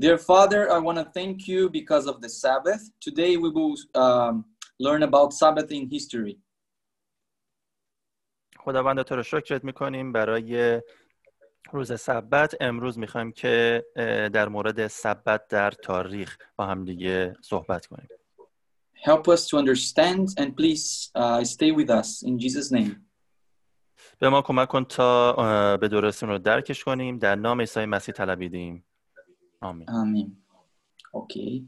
Dear Father, I want to thank you because of the Sabbath. Today we will um, learn about Sabbath in history. خداوند تو رو شکرت میکنیم برای روز سبت امروز میخوایم که اه، در مورد سبت در تاریخ با هم دیگه صحبت کنیم Help us to understand and please uh, stay with us in Jesus' name. به ما کمک کن تا اه، به درستی رو درکش کنیم در نام عیسی مسیح طلبیدیم آمین. Amen. Okay.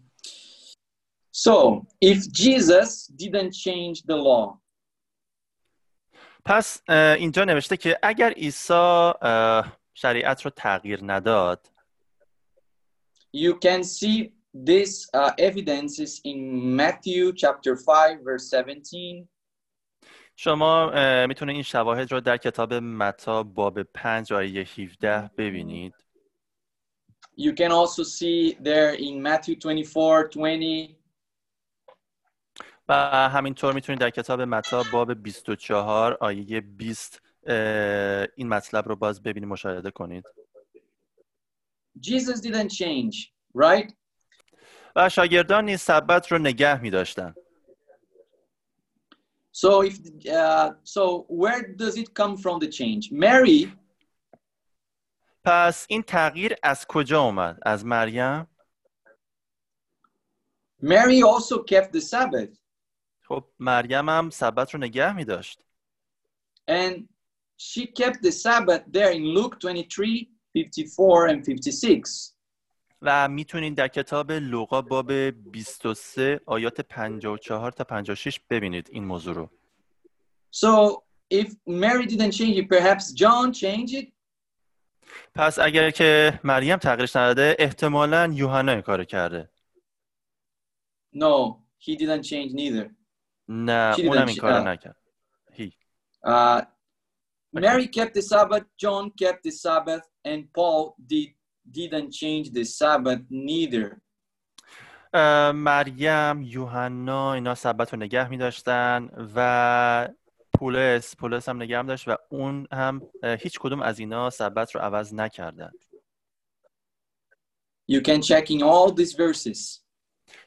So, if Jesus didn't change the law, پس اینجا نوشته که اگر عیسی شریعت رو تغییر نداد. You can see this uh, evidences in Matthew chapter 5 verse 17 شما اه، می‌تونید این شواهد رو در کتاب متا باب 5 آیه 17 ببینید. You can also see there in Matthew 24 20 و همینطور میتونید در کتاب متا باب 24 آیه 20 اه، این مطلب رو باز ببینید مشاهده کنید Jesus didn't change, right? و شاگردان نیز سبت رو نگه می داشتن. So if uh, so where does it come from the change? Mary پس این تغییر از کجا اومد؟ از مریم؟ Mary also kept the Sabbath خب مریم هم سبت رو نگه می داشت. and she kept the Sabbath there in Luke 23 54 and 56. و می‌تونید در کتاب لوقا باب 23 آیات 54 تا 56 ببینید این موضوع رو. So if Mary didn't change it, perhaps John changed it. پس اگر که مریم تغییرش نداده احتمالا یوحنا این کارو کرده. No, he didn't change neither. نه She اونم این کارو uh, نکرد. هی. Uh, Mary kept the Sabbath, John kept the Sabbath, and Paul did didn't change the Sabbath neither. مریم یوحنا اینا سبت رو نگه می داشتن و پولس پولس هم نگه می داشت و اون هم هیچ کدوم از اینا سبت رو عوض نکردن You can check in all these verses.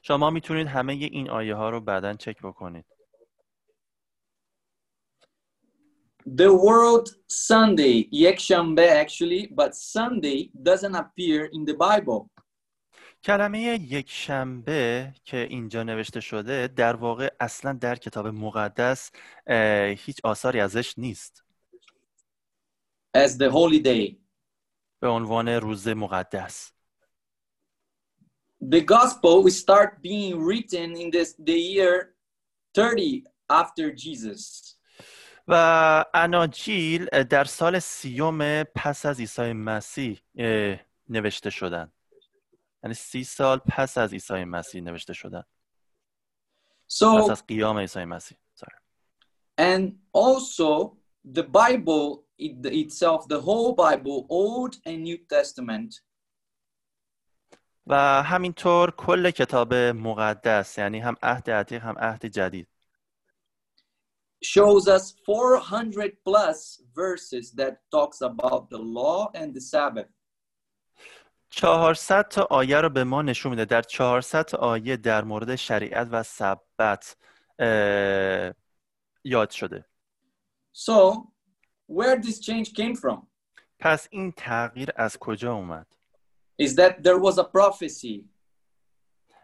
شما می‌تونید همه این آیه ها رو بعدا چک بکنید The word Sunday, Yekshambe actually, but Sunday doesn't appear in the Bible. کلمه یک شنبه که اینجا نوشته شده در واقع اصلا در کتاب مقدس هیچ آثاری ازش نیست as the holy day. به عنوان روز مقدس The gospel will start being written in this, the year 30 after Jesus. و اناجیل در سال سیوم پس از عیسی مسیح نوشته شدن یعنی سی سال پس از عیسی مسیح نوشته شدن پس So, از قیام عیسی مسیح Sorry. and also the Bible it, itself, the whole Bible, Old and New Testament, و همینطور کل کتاب مقدس یعنی هم عهد عتیق هم عهد جدید shows us 400 plus verses that talks about the law and the Sabbath. 400 تا آیه رو به ما نشون میده. در 400 تا آیه در مورد شریعت و سبت یاد شده. So, where this change came from? پس این تغییر از کجا اومد؟ Is that there was a prophecy.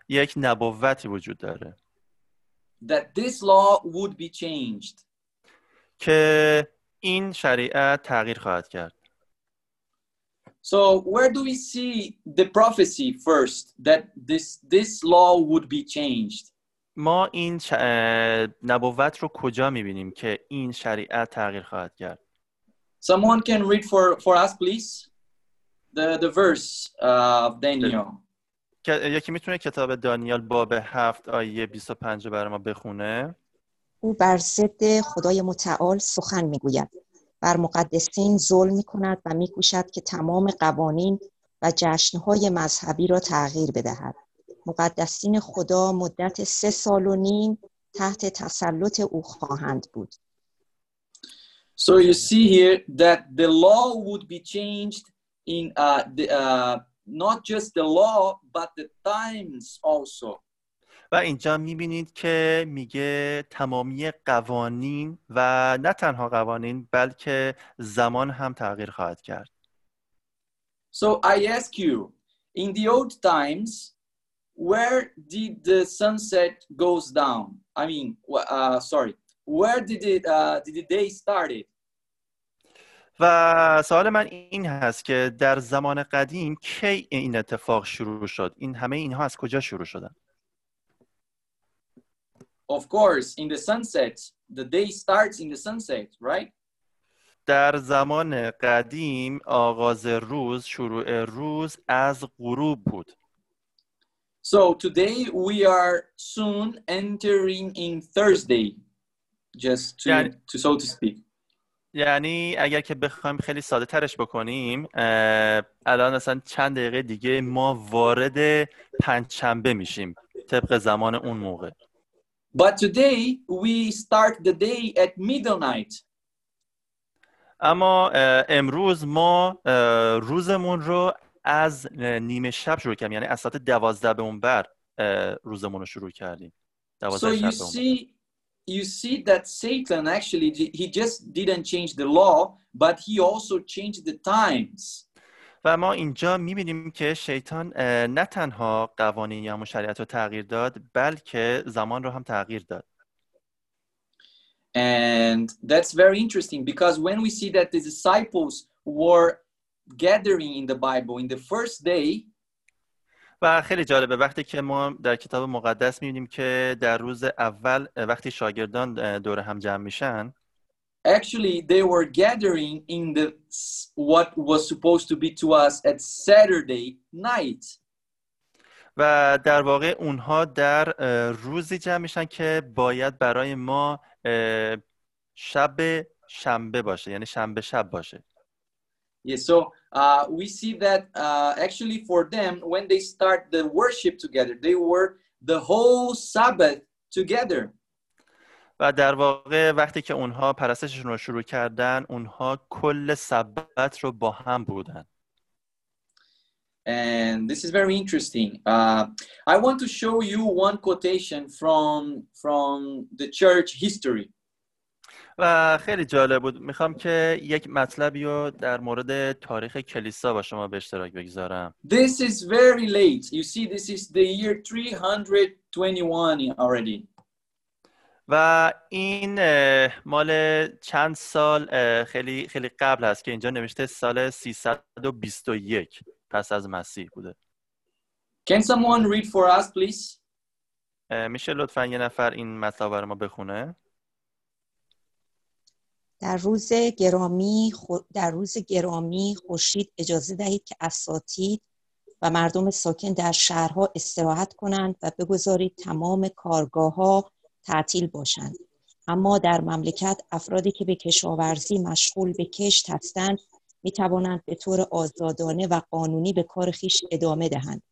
یک نبوتی وجود داره. That this law would be changed. که این شریعت تغییر خواهد کرد. So, where do we see the prophecy first that this this law would be changed? ما این نبوت رو کجا می‌بینیم که این شریعت تغییر خواهد کرد Someone can read for for us, please. The the verse uh, of Daniel. که- یکی می‌تونه کتاب دانیال باب هفت آیه 25 رو برای ما بخونه او بر ضد خدای متعال سخن می‌گوید بر مقدسین ظلم می‌کند و میکوشد که تمام قوانین و جشنهای مذهبی را تغییر بدهد مقدسین خدا مدت سه سال و نیم تحت تسلط او خواهند بود So you see here that the law would be changed in uh, the, uh, not just the law, but the times also. و اینجا می‌بینید که میگه تمامی قوانین و نه تنها قوانین بلکه زمان هم تغییر خواهد کرد So I ask you, in the old times, where did the sunset goes down? I mean, uh, sorry, where did it uh, did the day started? و سوال من این هست که در زمان قدیم کی این اتفاق شروع شد این همه اینها از کجا شروع شدن Of course, in the sunset, the day starts in the sunset, right? در زمان قدیم آغاز روز شروع روز از غروب بود So today we are soon entering in Thursday, just to, Yani- to so to speak. یعنی اگر که بخوایم خیلی ساده ترش بکنیم الان مثلا چند دقیقه دیگه ما وارد پنجشنبه میشیم طبق زمان اون موقع But today we start the day at midnight. اما اه، امروز ما اه، روزمون رو از اه، نیمه شب شروع کردیم یعنی از ساعت دوازده به اون بر اه، روزمون رو شروع کردیم So دوازده you شب به اون بر. see, you see that Satan actually he just didn't change the law, but he also changed the times. و ما اینجا می‌بینیم که شیطان نه تنها قوانین یا شریعت رو تغییر داد بلکه زمان رو هم تغییر داد. And that's very interesting because when we see that the disciples were gathering in the Bible in the first day, و خیلی جالبه وقتی که ما در کتاب مقدس می‌بینیم که در روز اول وقتی شاگردان دور هم جمع میشن actually they were gathering in the what was supposed to be to us at Saturday night. و در واقع اونها در اه، روزی جمع میشن که باید برای ما اه، شب شنبه باشه یعنی شنبه شب باشه Yeah, so uh, we see that uh, actually for them, when they start the worship together, they were the whole Sabbath together. و در واقع وقتی که اونها پرستششون رو شروع کردن اونها کل سبت رو با هم بودن And this is very interesting. Uh, I want to show you one quotation from from the church history. و خیلی جالب بود می‌خوام که یک مطلبی رو در مورد تاریخ کلیسا با شما به اشتراک بگذارم This is very late. You see, this is the year 321 already. و این مال چند سال خیلی خیلی قبل هست که اینجا نوشته سال 321 پس از مسیح بوده Can someone read for us, please? میشه لطفا یه نفر این مطلب برای ما بخونه در روز گرامی خو- در روز گرامی خورشید اجازه دهید که اساتید و مردم ساکن در شهرها استراحت کنند و بگذارید تمام کارگاه ها تعطیل باشند. اما در مملکت افرادی که به کشاورزی مشغول به کشت هستند می توانند به طور آزادانه و قانونی به کار خیش ادامه دهند.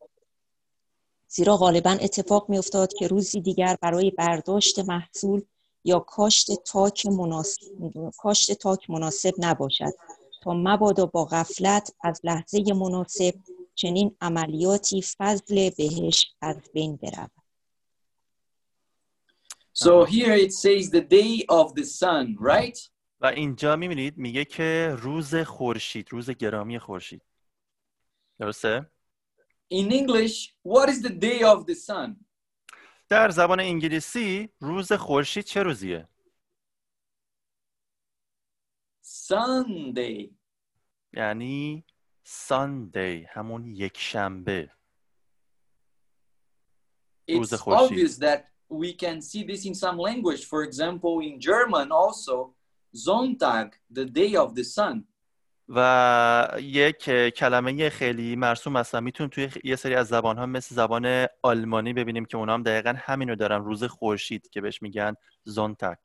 زیرا غالبا اتفاق می افتاد که روزی دیگر برای برداشت محصول یا کاشت تاک مناسب, کاشت تاک مناسب نباشد تا مبادا با غفلت از لحظه مناسب چنین عملیاتی فضل بهش از بین برود. So here it says the day of the sun, right? و اینجا می‌بینید میگه که روز خورشید روز گرامی خورشید درسته؟ In English, what is the day of the sun? در زبان انگلیسی روز خورشید چه روزیه؟ Sunday. یعنی ساندی همون یک شنبه روز It's خورشید. obvious that we can see this in some language. For example, in German also, Sonntag, the day of the sun. و یک کلمه خیلی مرسوم مثلا میتونیم توی یه سری از زبان ها مثل زبان آلمانی ببینیم که اونا هم دقیقا همینو دارن روز خورشید که بهش میگن زونتک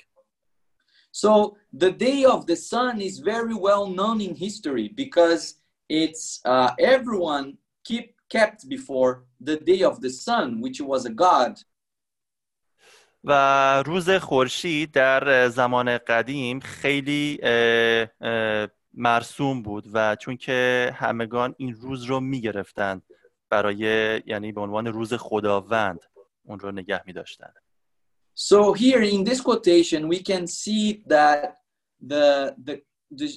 So the day of the sun is very well known in history because it's uh, everyone keep kept before the day of the sun, which was a god. و روز خورشید در زمان قدیم خیلی مرسوم بود و چون که همگان این روز رو می‌گرفتند برای یعنی به عنوان روز خداوند اون رو نگه می داشتن. So here in this quotation, we can see that the the, the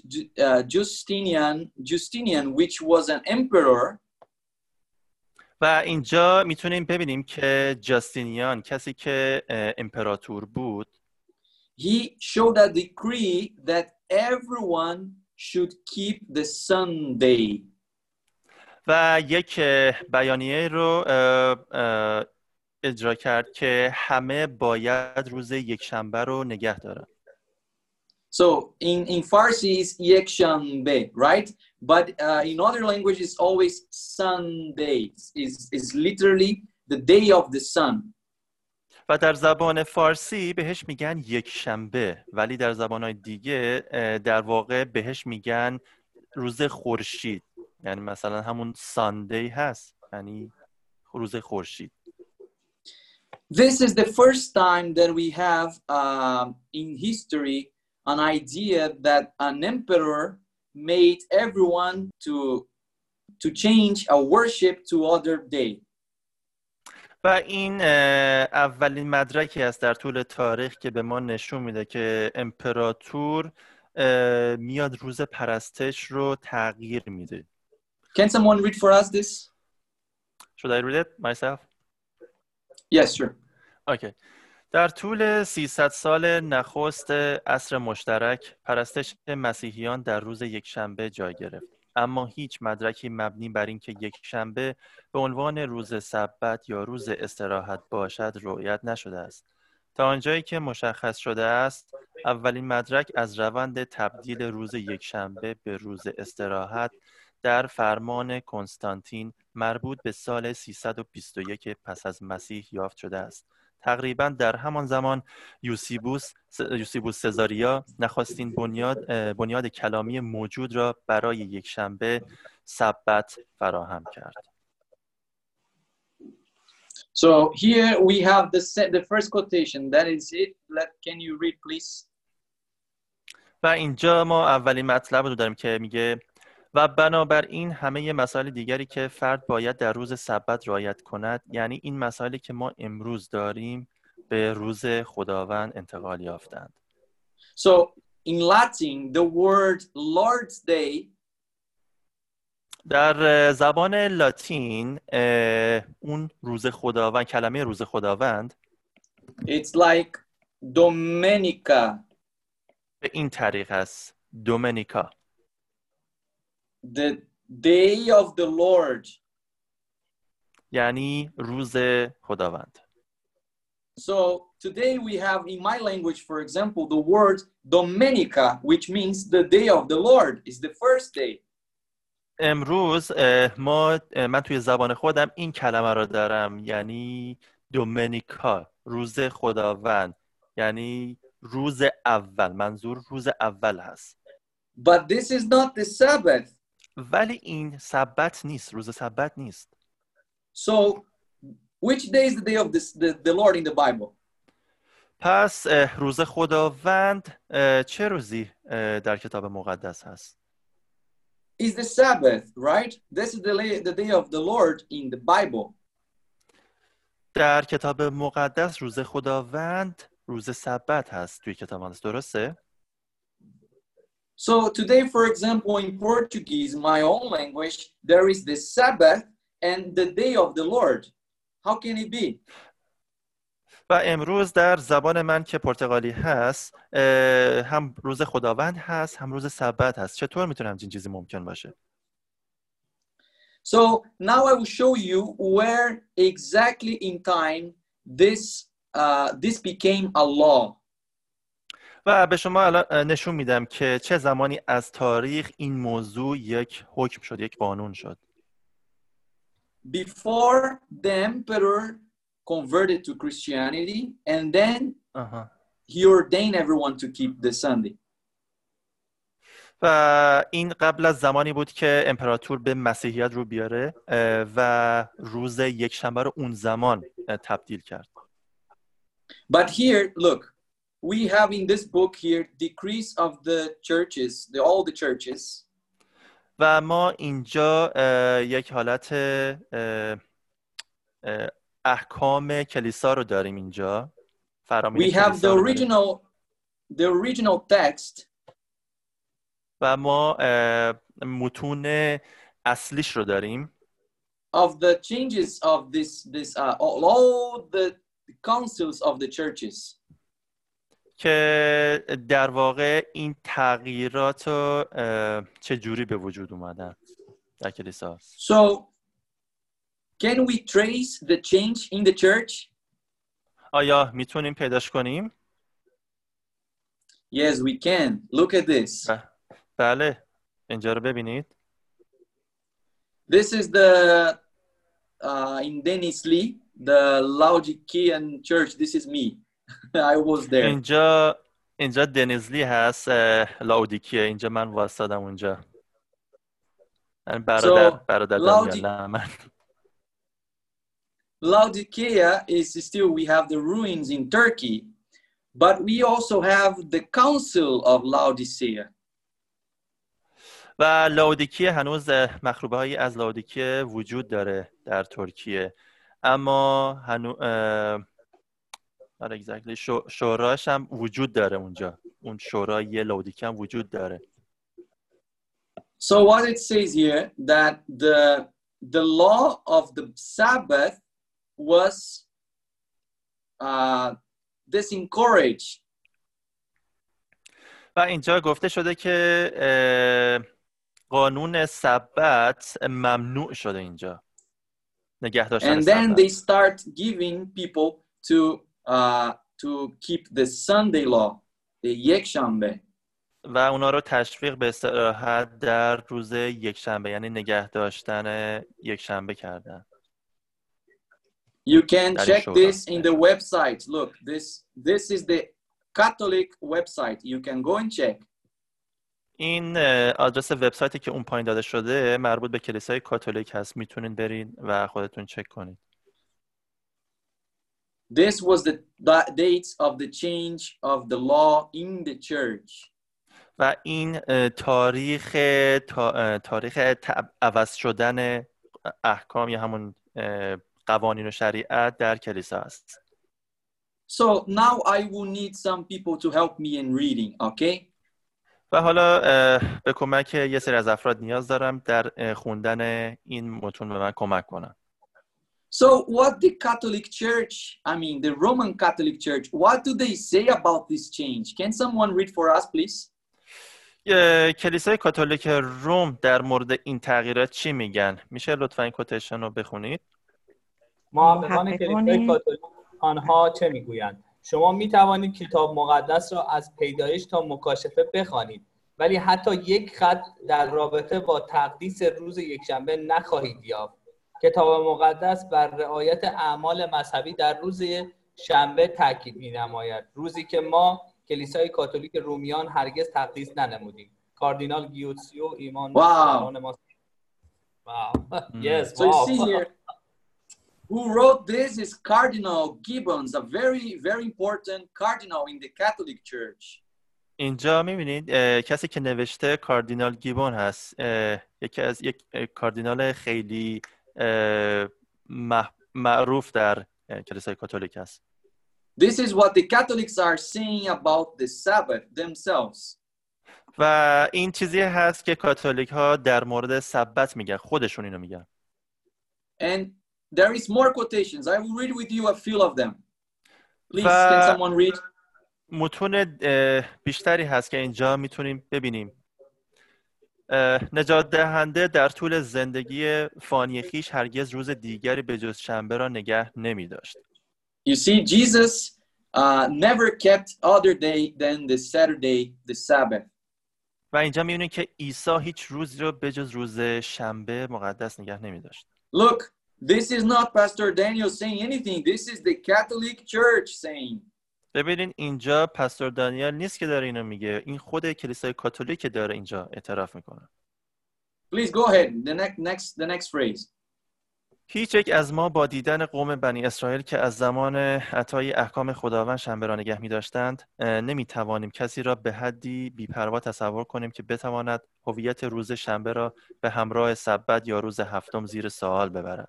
uh, Justinian Justinian, which was an emperor, و اینجا می‌تونیم ببینیم که جاستینیان کسی که امپراتور بود he showed a decree that everyone should keep the Sunday. و یک بیانیه رو اجرا کرد که همه باید روز یکشنبه رو نگه دارن. So in in Farsi is yekshanbe, right? But uh, in other languages, always Sunday is is literally the day of the sun. و در زبان فارسی بهش میگن یک شنبه ولی در زبان دیگه در واقع بهش میگن روز خورشید یعنی مثلا همون ساندی هست یعنی روز خورشید This is the first time that we have uh, in history an idea that an emperor made everyone to to change a worship to other day. و این اولین مدرکی است در طول تاریخ که به ما نشون میده که امپراتور میاد روز پرستش رو تغییر میده. Can someone read for us this? Should I read it myself? Yes, sure. Okay. در طول 300 سال نخست عصر مشترک پرستش مسیحیان در روز یکشنبه جای گرفت. اما هیچ مدرکی مبنی بر اینکه یک شنبه به عنوان روز سبت یا روز استراحت باشد رؤیت نشده است تا آنجایی که مشخص شده است اولین مدرک از روند تبدیل روز یکشنبه به روز استراحت در فرمان کنستانتین مربوط به سال 321 پس از مسیح یافت شده است تقریبا در همان زمان یوسیبوس یوسیبوس سزاریا نخستین بنیاد بنیاد کلامی موجود را برای یک شنبه سبت فراهم کرد. So here we have the the first quotation. That is it. Let can you read please? و اینجا ما اولین مطلب رو داریم که میگه و بنابراین همه مسائل دیگری که فرد باید در روز سبت رعایت کند یعنی این مسائلی که ما امروز داریم به روز خداوند انتقال یافتند. So in Latin the word Lord's Day در زبان لاتین اون روز خداوند کلمه روز خداوند It's like Domenica. به این طریق است. دومنیکا. the day of the Lord. یعنی روز خداوند. So today we have in my language, for example, the word Domenica, which means the day of the Lord, is the first day. امروز ما من توی زبان خودم این کلمه رو دارم یعنی دومنیکا روز خداوند یعنی روز اول منظور روز اول هست But this is not the Sabbath. ولی این سبت نیست روز سبت نیست So which day is the day of this, the, the Lord in the Bible? پس روز خداوند چه روزی در کتاب مقدس هست؟ Is the Sabbath, right? This is the, the day of the Lord in the Bible. در کتاب مقدس روز خداوند روز سبت هست توی کتاب مقدس درسته؟ So today, for example, in Portuguese, my own language, there is the Sabbath and the day of the Lord. How can it be? و امروز در زبان من که پرتغالی هست هم روز خداوند هست هم روز سبت هست چطور میتونه همچین چیزی ممکن باشه So now I will show you where exactly in time this uh, this became a law. و به شما الان نشون میدم که چه زمانی از تاریخ این موضوع یک حکم شد یک قانون شد Before the emperor converted to Christianity and then آها. he ordained everyone to keep the Sunday. و این قبل از زمانی بود که امپراتور به مسیحیت رو بیاره و روز یک شنبه رو اون زمان تبدیل کرد But here, look, we have in this book here decrease of the churches, the all the churches. و ما اینجا اه، یک حالت اه، اه، احکام کلیسا رو داریم اینجا فرامین We have کلیسا the رو داریم. original the original text و ما اه، متون اصلیش رو داریم of the changes of this this uh, all, all the councils of the churches. که در واقع این تغییرات رو اه، چجوری به وجود اومدن در کلیسا So can we trace the change in the church? آیا می‌تونیم پیداش کنیم؟ Yes, we can. Look at this. ب- بله اینجا رو ببینید This is the uh, in Denizli, the Laodicean church. This is me. I was there. اینجا اینجا دنیزلی هست لاودیکیه اینجا من واسطادم اونجا یعنی برادر So, برادر نه من Laodicea is still we have the ruins in Turkey, but we also have the Council of Laodicea. و لاودیکیه هنوز مخروبه هایی از لاودیکیه وجود داره در ترکیه اما هنو اه، آره exactly. شو- شوراش هم وجود داره اونجا اون شورای لاودیکیه هم وجود داره So what it says here that the the law of the Sabbath was uh, disencouraged. و اینجا گفته شده که قانون سبت ممنوع شده اینجا نگه داشتن and then سبت they start giving people to to keep the Sunday law, the Yekshanbe. و اونا رو تشویق به استراحت در روز یکشنبه یعنی نگه داشتن یکشنبه کردن You can check this in the website. Look, this this is the Catholic website. You can go and check. این آدرس وبسایتی که اون پایین داده شده مربوط به کلیسای کاتولیک هست می‌تونین برین و خودتون چک کنید This was the da- dates of the change of the law in the church. و این تاریخ تاریخ عوض شدن احکام یا همون قوانین و شریعت در کلیسا است So now I will need some people to help me in reading, okay? و حالا به کمک یه سری از افراد نیاز دارم در خوندن این متون به من کمک کنن So what the Catholic Church, I mean the Roman Catholic Church, what do they say about this change? Can someone read for us, please? کلیسای کاتولیک روم در مورد این تغییرات چی میگن؟ میشه لطفا این کوتیشن رو بخونید. محققان محققان- کلیسای کاتولیک آنها چه می‌گویند؟ شما می توانید کتاب مقدس را از پیدایش تا مکاشفه بخوانید ولی حتی یک خط در رابطه با تقدیس روز یکشنبه نخواهید یافت. کتاب مقدس بر رعایت اعمال مذهبی در روز شنبه تاکید می نماید روزی که ما کلیسای کاتولیک رومیان هرگز تقدیس ننمودیم کاردینال گیوتسیو ایمان واو. ما Wow. Yes, So you see here, who wrote this is Cardinal Gibbons, a very, very important cardinal in the Catholic Church. اینجا می‌بینید کسی که نوشته کاردینال گیبون هست یکی از یک کاردینال خیلی معروف در کلیسای کاتولیک است This is what the Catholics are saying about the Sabbath themselves. و این چیزی هست که کاتولیک ها در مورد سبت میگن خودشون اینو میگن And there is more quotations. I will read with you a few of them. Please, can someone read? متون بیشتری هست که اینجا می‌تونیم ببینیم نجات دهنده در طول زندگی فانی خیش هرگز روز دیگری به جز شنبه را نگه نمی داشت You see, Jesus uh, never kept other day than the Saturday, the Sabbath. و اینجا می‌بینیم که عیسی هیچ روزی رو به جز روز شنبه مقدس نگه نمی داشت Look, this is not Pastor Daniel saying anything. This is the Catholic Church saying. ببینین اینجا پاستور دانیال نیست که داره اینو میگه این خود کلیسای کاتولیک داره اینجا اعتراف می‌کنه Please go ahead. The next, next, the next phrase. هیچ یک از ما با دیدن قوم بنی اسرائیل که از زمان عطای احکام خداوند شنبه را نگه می داشتند نمی توانیم کسی را به حدی بیپروا تصور کنیم که بتواند هویت روز شنبه را به همراه سبت یا روز هفتم زیر سوال ببرد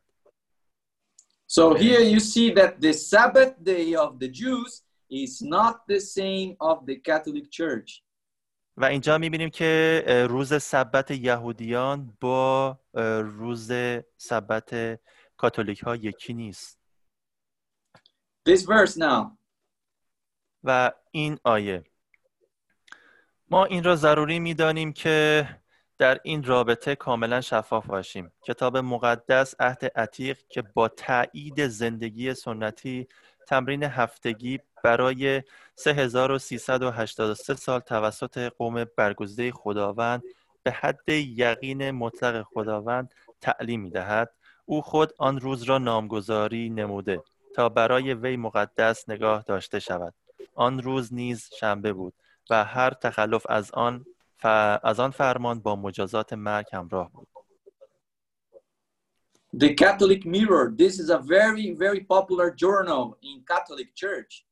So here you see that the Sabbath day of the Jews is not the same of the Catholic Church. و اینجا می‌بینیم که روز سبت یهودیان با روز سبت کاتولیک ها یکی نیست This verse now. و این آیه ما این را ضروری می‌دانیم که در این رابطه کاملا شفاف باشیم کتاب مقدس عهد عتیق که با تایید زندگی سنتی تمرین هفتگی برای 3383 سال توسط قوم برگزیده خداوند به حد یقین مطلق خداوند تعلیم می‌دهد او خود آن روز را نامگذاری نموده تا برای وی مقدس نگاه داشته شود آن روز نیز شنبه بود و هر تخلف از آن ف... از آن فرمان با مجازات مرگ همراه بود The Catholic Mirror. This is a very, very popular journal in Catholic Church.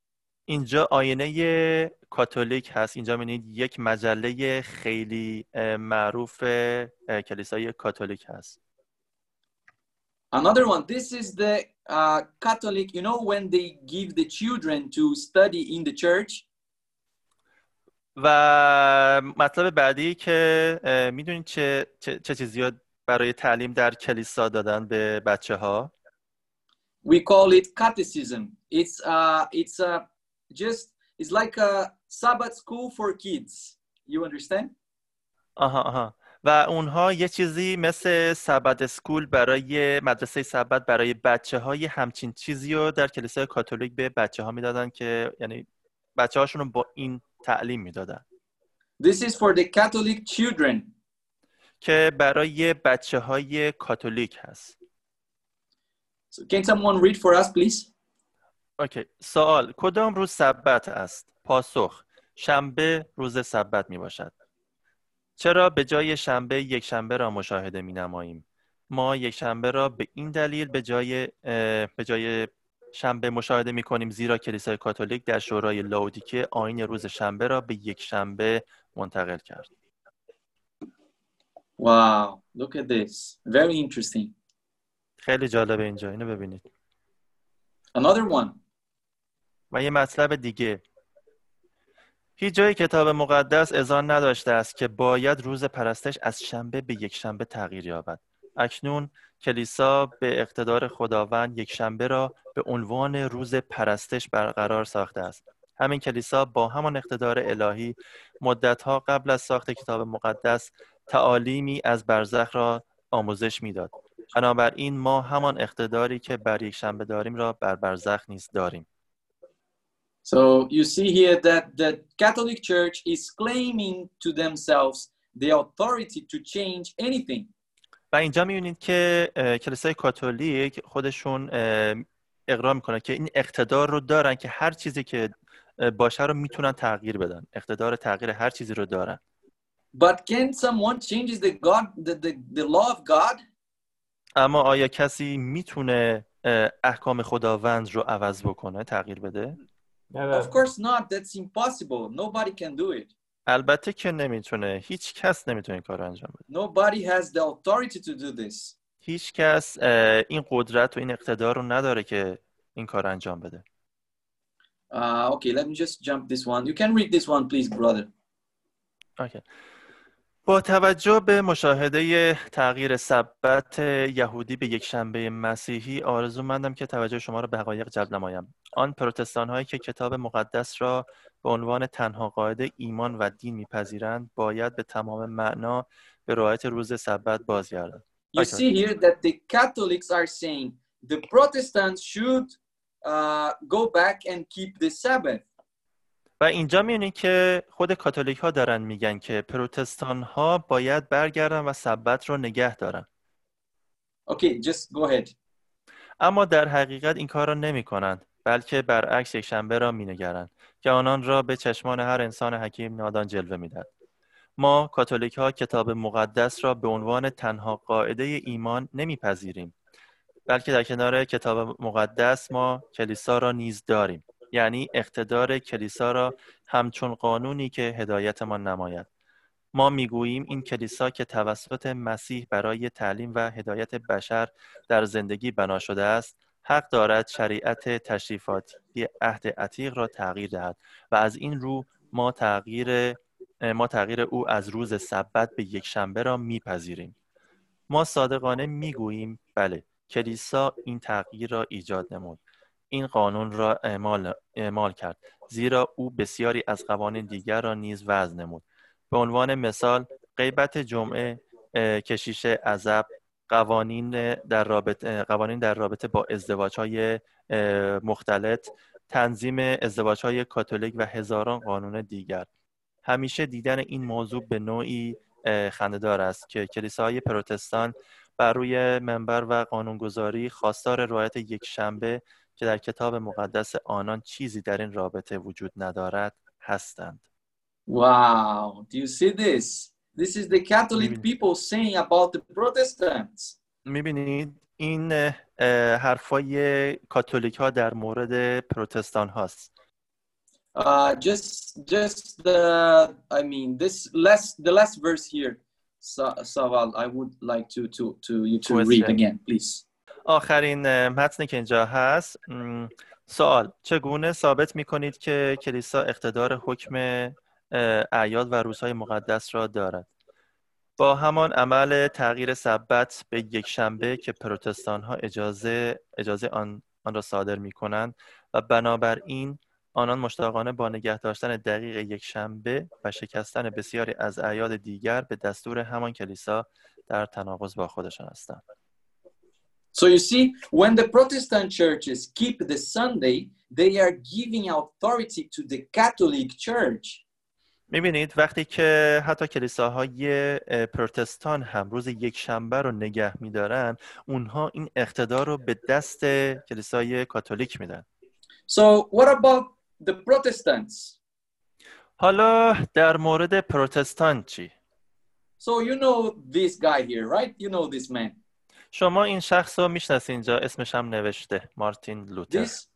اینجا آینه کاتولیک هست اینجا می‌بینید یک مجله خیلی معروف کلیسای کاتولیک هست Another one. This is the uh, Catholic. You know when they give the children to study in the church, و مطلب بعدی که می‌دونید چه چه, چه چیزی برای تعلیم در کلیسا دادن به بچه ها we call it catechism. It's uh, it's uh, just it's like a Sabbath school for kids. You understand? آها آها و اونها یه چیزی مثل سبت اسکول برای مدرسه سبت برای بچه های همچین چیزی رو در کلیسای کاتولیک به بچه ها می‌دادن که یعنی بچه هاشون رو با این تعلیم می‌دادن This is for the Catholic children. که برای بچه های کاتولیک هست So can someone read for us, please? اوکی سوال کدام روز سبت است پاسخ شنبه روز سبت می باشد چرا به جای شنبه یک شنبه را مشاهده می نماییم ما یک شنبه را به این دلیل به جای به جای شنبه مشاهده می کنیم زیرا کلیسای کاتولیک در شورای لاودیکه آیین روز شنبه را به یک شنبه منتقل کرد Wow, look at this. Very interesting. خیلی جالبه اینجا اینو ببینید Another one. و یه مطلب دیگه. هیچ جای کتاب مقدس اذان نداشته است که باید روز پرستش از شنبه به یک شنبه تغییر یابد. اکنون کلیسا به اقتدار خداوند یک شنبه را به عنوان روز پرستش برقرار ساخته است. همین کلیسا با همان اقتدار الهی مدتها قبل از ساخت کتاب مقدس تعالیمی از برزخ را آموزش می‌داد. بنابراین ما همان اقتداری که بر یک شنبه داریم را بر برزخ نیز داریم. So you see here that the Catholic Church is claiming to themselves the authority to change anything. و اینجا می‌بینید که کلیسای کاتولیک خودشون اقرار می‌کنه که این اقتدار رو دارن که هر چیزی که باشه رو می‌تونن تغییر بدن اقتدار تغییر هر چیزی رو دارن But can someone change the God, the, the, the law of God? اما آیا کسی می‌تونه احکام خداوند رو عوض بکنه تغییر بده Never. Of course not. That's impossible. Nobody can do it. البته که نمیتونه هیچ کس نمیتونه این کار رو انجام بده Nobody has the authority to do this. هیچ کس اه، این قدرت و این اقتدار رو نداره که این کار رو انجام بده Uh, okay, let me just jump this one. You can read this one, please, brother. اوکی. با توجه به مشاهده تغییر سبت یهودی به یک شنبه مسیحی آرزومندم که توجه شما را به حقایق جلب نمایم. آن پروتستان هایی که کتاب مقدس را به عنوان تنها قاعده ایمان و دین میپذیرند باید به تمام معنا به رعایت روز سبت بازگردند. You see here that the Catholics are saying the Protestants should uh, go back and keep the Sabbath. و اینجا می‌بینید که خود کاتولیک ها دارن میگن که پروتستان ها باید برگردن و سبت رو نگه دارن Okay, just go ahead. اما در حقیقت این کار را نمی کنند بلکه برعکس یک شنبه را می نگرند که آنان را به چشمان هر انسان حکیم نادان جلوه می دهد. ما کاتولیک ها کتاب مقدس را به عنوان تنها قاعده ایمان نمیپذیریم بلکه در کنار کتاب مقدس ما کلیسا را نیز داریم یعنی اقتدار کلیسا را همچون قانونی که هدایتمان نماید. ما می‌گوییم این کلیسا که توسط مسیح برای تعلیم و هدایت بشر در زندگی بنا شده است حق دارد شریعت تشریفاتی عهد عتیق را تغییر دهد و از این رو ما تغییر ما تغییر او از روز سبت به یک شنبه را میپذیریم. ما صادقانه می‌گوییم بله کلیسا این تغییر را ایجاد نمود. این قانون را اعمال, اعمال کرد زیرا او بسیاری از قوانین دیگر را نیز وضع نمود. به عنوان مثال غیبت جمعه کشیش عذب قوانین در رابطه قوانین در رابطه با ازدواج های مختلط تنظیم ازدواج های کاتولیک و هزاران قانون دیگر. همیشه دیدن این موضوع به نوعی خندهدار است که کلیساهای پروتستان بر روی منبر و قانونگذاری خواستار رعایت یک شنبه که در کتاب مقدس آنان چیزی در این رابطه وجود ندارد هستند. Wow, do you see this? This is the Catholic people saying about the Protestants. می‌بینید این حرفای کاتولیک ها در مورد پروتستان هاست. Uh, just, just the, I mean, this last, the last verse here, Saval, I would like to, to, to you to read again, please. آخرین متنی که اینجا هست سوال چگونه ثابت می کنید که کلیسا اقتدار حکم اعیاد و روزهای مقدس را دارد با همان عمل تغییر سبت به یک شنبه که پروتستان ها اجازه, اجازه آن, آن را صادر می کنند و بنابراین آنان مشتاقانه با نگه داشتن دقیق یک شنبه و شکستن بسیاری از اعیاد دیگر به دستور همان کلیسا در تناقض با خودشان هستند. So you see, when the Protestant churches keep the Sunday, they are giving authority to the Catholic Church. میبینید وقتی که حتی کلیساهای پروتستان هم روز یک شنبه رو نگه میدارن اونها این اقتدار رو به دست کلیسای کاتولیک میدن So what about the Protestants? حالا در مورد پروتستان چی؟ So you know this guy here, right? You know this man. شما این شخص رو می‌شناسید اینجا اسمش هم نوشته مارتین لوتر This,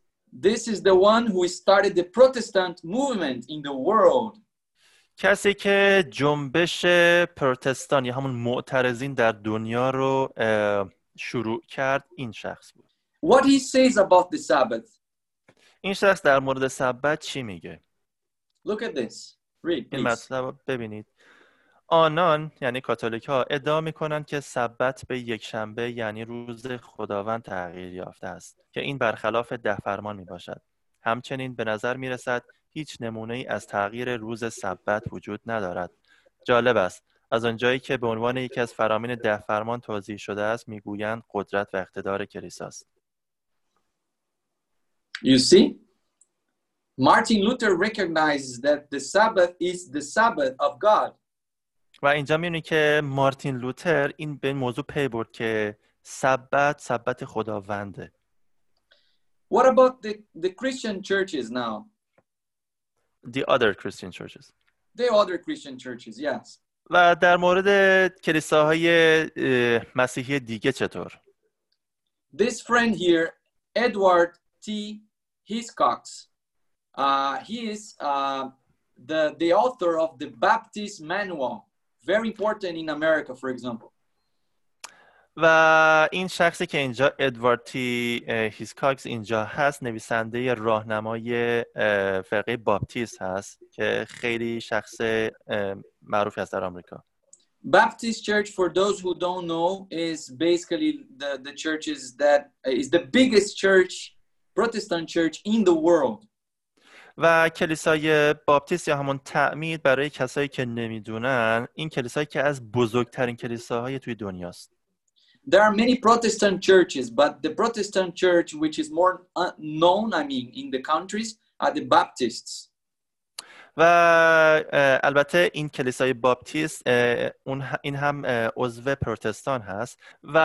this is the one who started the Protestant movement in the world. کسی که جنبش پروتستان یا همون معترضین در دنیا رو شروع کرد این شخص بود What he says about the Sabbath. این شخص در مورد سبت چی میگه Look at this. Read, این. مطلب ببینید آنان یعنی کاتولیک ها ادعا می‌کنند که سبت به یک شنبه یعنی روز خداوند تغییر یافته است که این برخلاف ده فرمان می باشد همچنین به نظر می رسد هیچ نمونه ای از تغییر روز سبت وجود ندارد جالب است از آنجایی که به عنوان یکی از فرامین ده فرمان توضیح شده است می‌گویند قدرت و اقتدار کلیساست You see? Martin Luther recognizes that the Sabbath is the Sabbath of God. و اینجا می‌بینید که مارتین لوتر این به این موضوع پی برد که سبت سبت خداونده What about the, the Christian churches now? the other Christian churches The other Christian churches, yes. و در مورد کلیساهای اه، مسیحی دیگه چطور This friend here, Edward T. Hiscox, uh, he is uh, the, the author of the Baptist Manual. Very important in America, for example. و این شخصی که اینجا ادوارد تی هیسکاکس اینجا هست نویسنده راهنمای اه، فرقه باپتیست هست که خیلی شخص معروفی است در آمریکا Baptist Church, for those who don't know, is basically the, the churches that is the biggest church, Protestant church in the world. و کلیسای باپتیست یا همون تعمید برای کسایی که نمی‌دونن این کلیسایی که از بزرگترین کلیساهای توی دنیاست There are many Protestant churches, but the Protestant church, which is more uh, known, I mean, in the countries, are the Baptists. و البته این کلیسای باپتیست اه، اون این هم عضو پروتستان هست و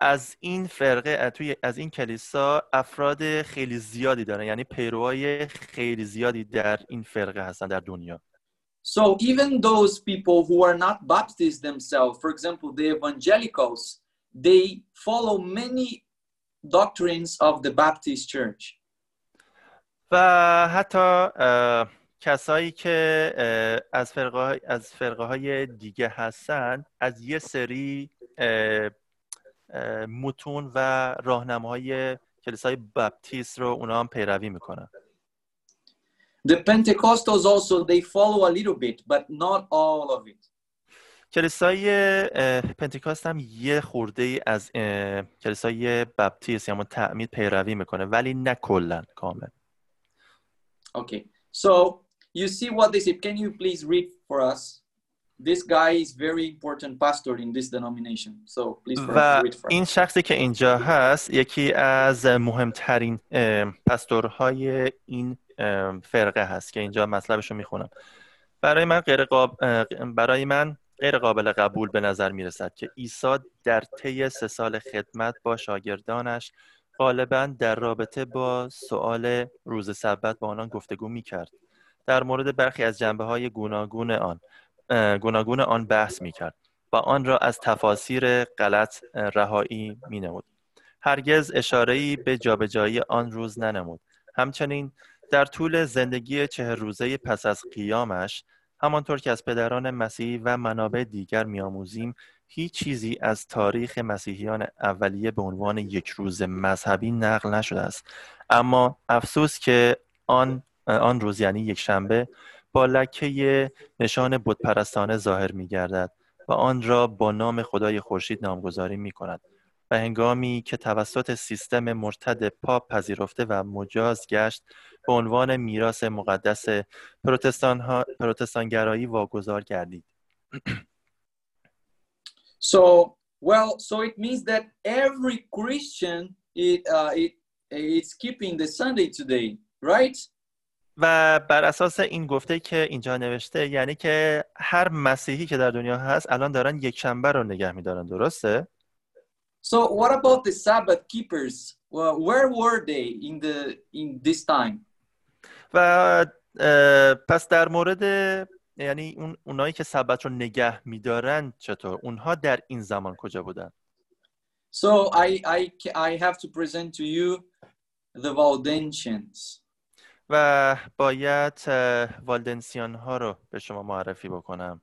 از این فرقه توی از این کلیسا افراد خیلی زیادی دارن یعنی پیروهای خیلی زیادی در این فرقه هستن در دنیا So even those people who are not Baptists themselves, for example, the evangelicals, they follow many doctrines of the Baptist Church. و حتی کسایی که از فرقه از فرقه های دیگه هستن از یه سری متون و راهنماهای کلیسای بپتیست رو اونا هم پیروی می‌کنن. The Pentecostals also they follow a little bit, but not all of it. کلیسای پنتیکاست هم یه خورده ای از کلیسای بپتیست یا همون تعمید پیروی می‌کنه ولی نه کلا کامل Okay, so you see what they say. Can you please read for us? This guy is very important pastor in this denomination. So please و read for us. این شخصی که اینجا هست یکی از مهمترین پستورهای این فرقه هست که اینجا مطلبش رو می‌خونم برای من غیر قاب... اه، برای من غیر قابل قبول به نظر می‌رسد که عیسی در طی سه سال خدمت با شاگردانش غالبا در رابطه با سؤال روز سبت با آنان گفتگو می‌کرد در مورد برخی از جنبه های گوناگون آن گوناگون آن بحث می‌کرد و آن را از تفاسیر غلط رهایی مینمود. هرگز اشاره‌ای به جابجایی آن روز ننمود. همچنین در طول زندگی چهر روزه پس از قیامش همانطور که از پدران مسیحی و منابع دیگر میآموزیم هیچ چیزی از تاریخ مسیحیان اولیه به عنوان یک روز مذهبی نقل نشده است. اما افسوس که آن آن روز یعنی یک شنبه با لکه نشان بتپرستانه ظاهر می گردد و آن را با نام خدای خورشید نامگذاری می کند و هنگامی که توسط سیستم مرتد پاپ پذیرفته و مجاز گشت به عنوان میراث مقدس پروتستان ها پروتستانگرایی واگذار گردید So well, so it means that every Christian it uh, it it's keeping the Sunday today, right? و بر اساس این گفته که اینجا نوشته یعنی که هر مسیحی که در دنیا هست الان دارن یک شنبه رو نگه میدارن درسته؟ So what about the Sabbath keepers? Where were they in the in this time? و پس در مورد یعنی اون اونایی که سبت رو نگه میدارن چطور؟ اونها در این زمان کجا بودن؟ So I I I have to present to you the Valdensians. و باید والدنسیان ها رو به شما معرفی بکنم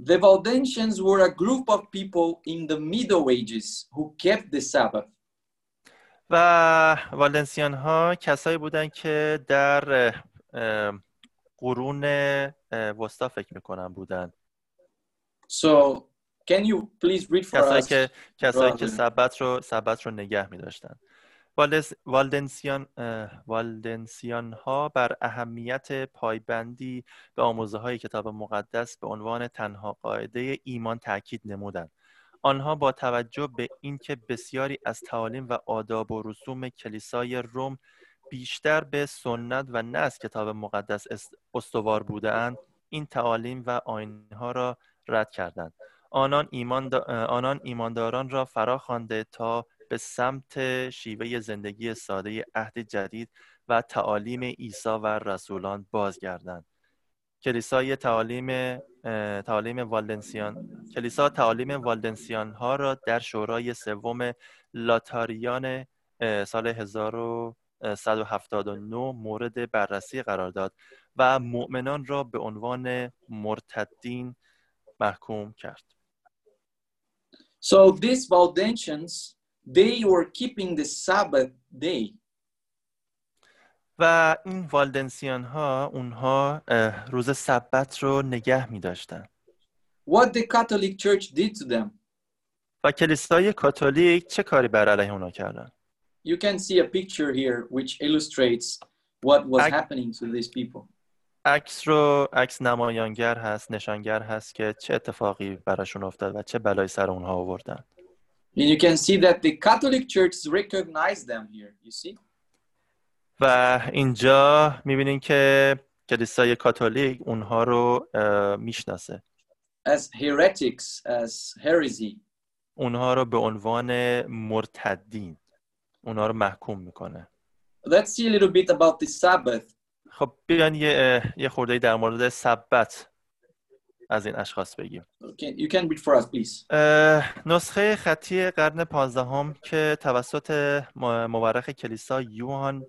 The Valdensians were a group of people in the Middle Ages who kept the Sabbath. و والدنسیان ها کسایی بودن که در قرون وسطا فکر می‌کنم بودن So can you please read for کسایی us? که کسایی که. سبت رو سبت رو نگه می داشتن والدنسیان والدنسیان ها بر اهمیت پایبندی به آموزه های کتاب مقدس به عنوان تنها قاعده ایمان تاکید نمودند. آنها با توجه به اینکه بسیاری از تعالیم و آداب و رسوم کلیسای روم بیشتر به سنت و نه از کتاب مقدس است- استوار بودهاند این تعالیم و آیینها را رد کردند. آنان ایمان آنان ایمانداران را فرا خوانده تا به سمت شیوه زندگی ساده عهد جدید و تعالیم عیسی و رسولان بازگردند. کلیسای تعالیم تعالیم والدنسیان کلیسا تعالیم والدنسیان ها را در شورای سوم لاتاریان سال 1179 مورد بررسی قرار داد و مؤمنان را به عنوان مرتدین محکوم کرد. So these Valdensians, they were keeping the Sabbath day. و این والدنسیان ها اونها روز سبت رو نگه می داشتن What the Catholic Church did to them? و کلیسای کاتولیک چه کاری بر علیه اونا کردن You can see a picture here which illustrates what was Ac- happening to these people. عکس رو عکس نمایانگر هست نشانگر هست که چه اتفاقی براشون افتاد و چه بلایی سر اونها آوردن And you can see that the Catholic Church recognized them here. You see? و اینجا می‌بینین که کلیسای کاتولیک اونها رو می‌شناسه As heretics, as heresy. اونها رو به عنوان مرتدین اونها رو محکوم می‌کنه Let's see a little bit about the Sabbath. خب بیان یه یه خورده در مورد سبت از این اشخاص بگیم Okay, you can read for us, please. نسخه خطی قرن پانزدهم که توسط مورخ کلیسا یوهان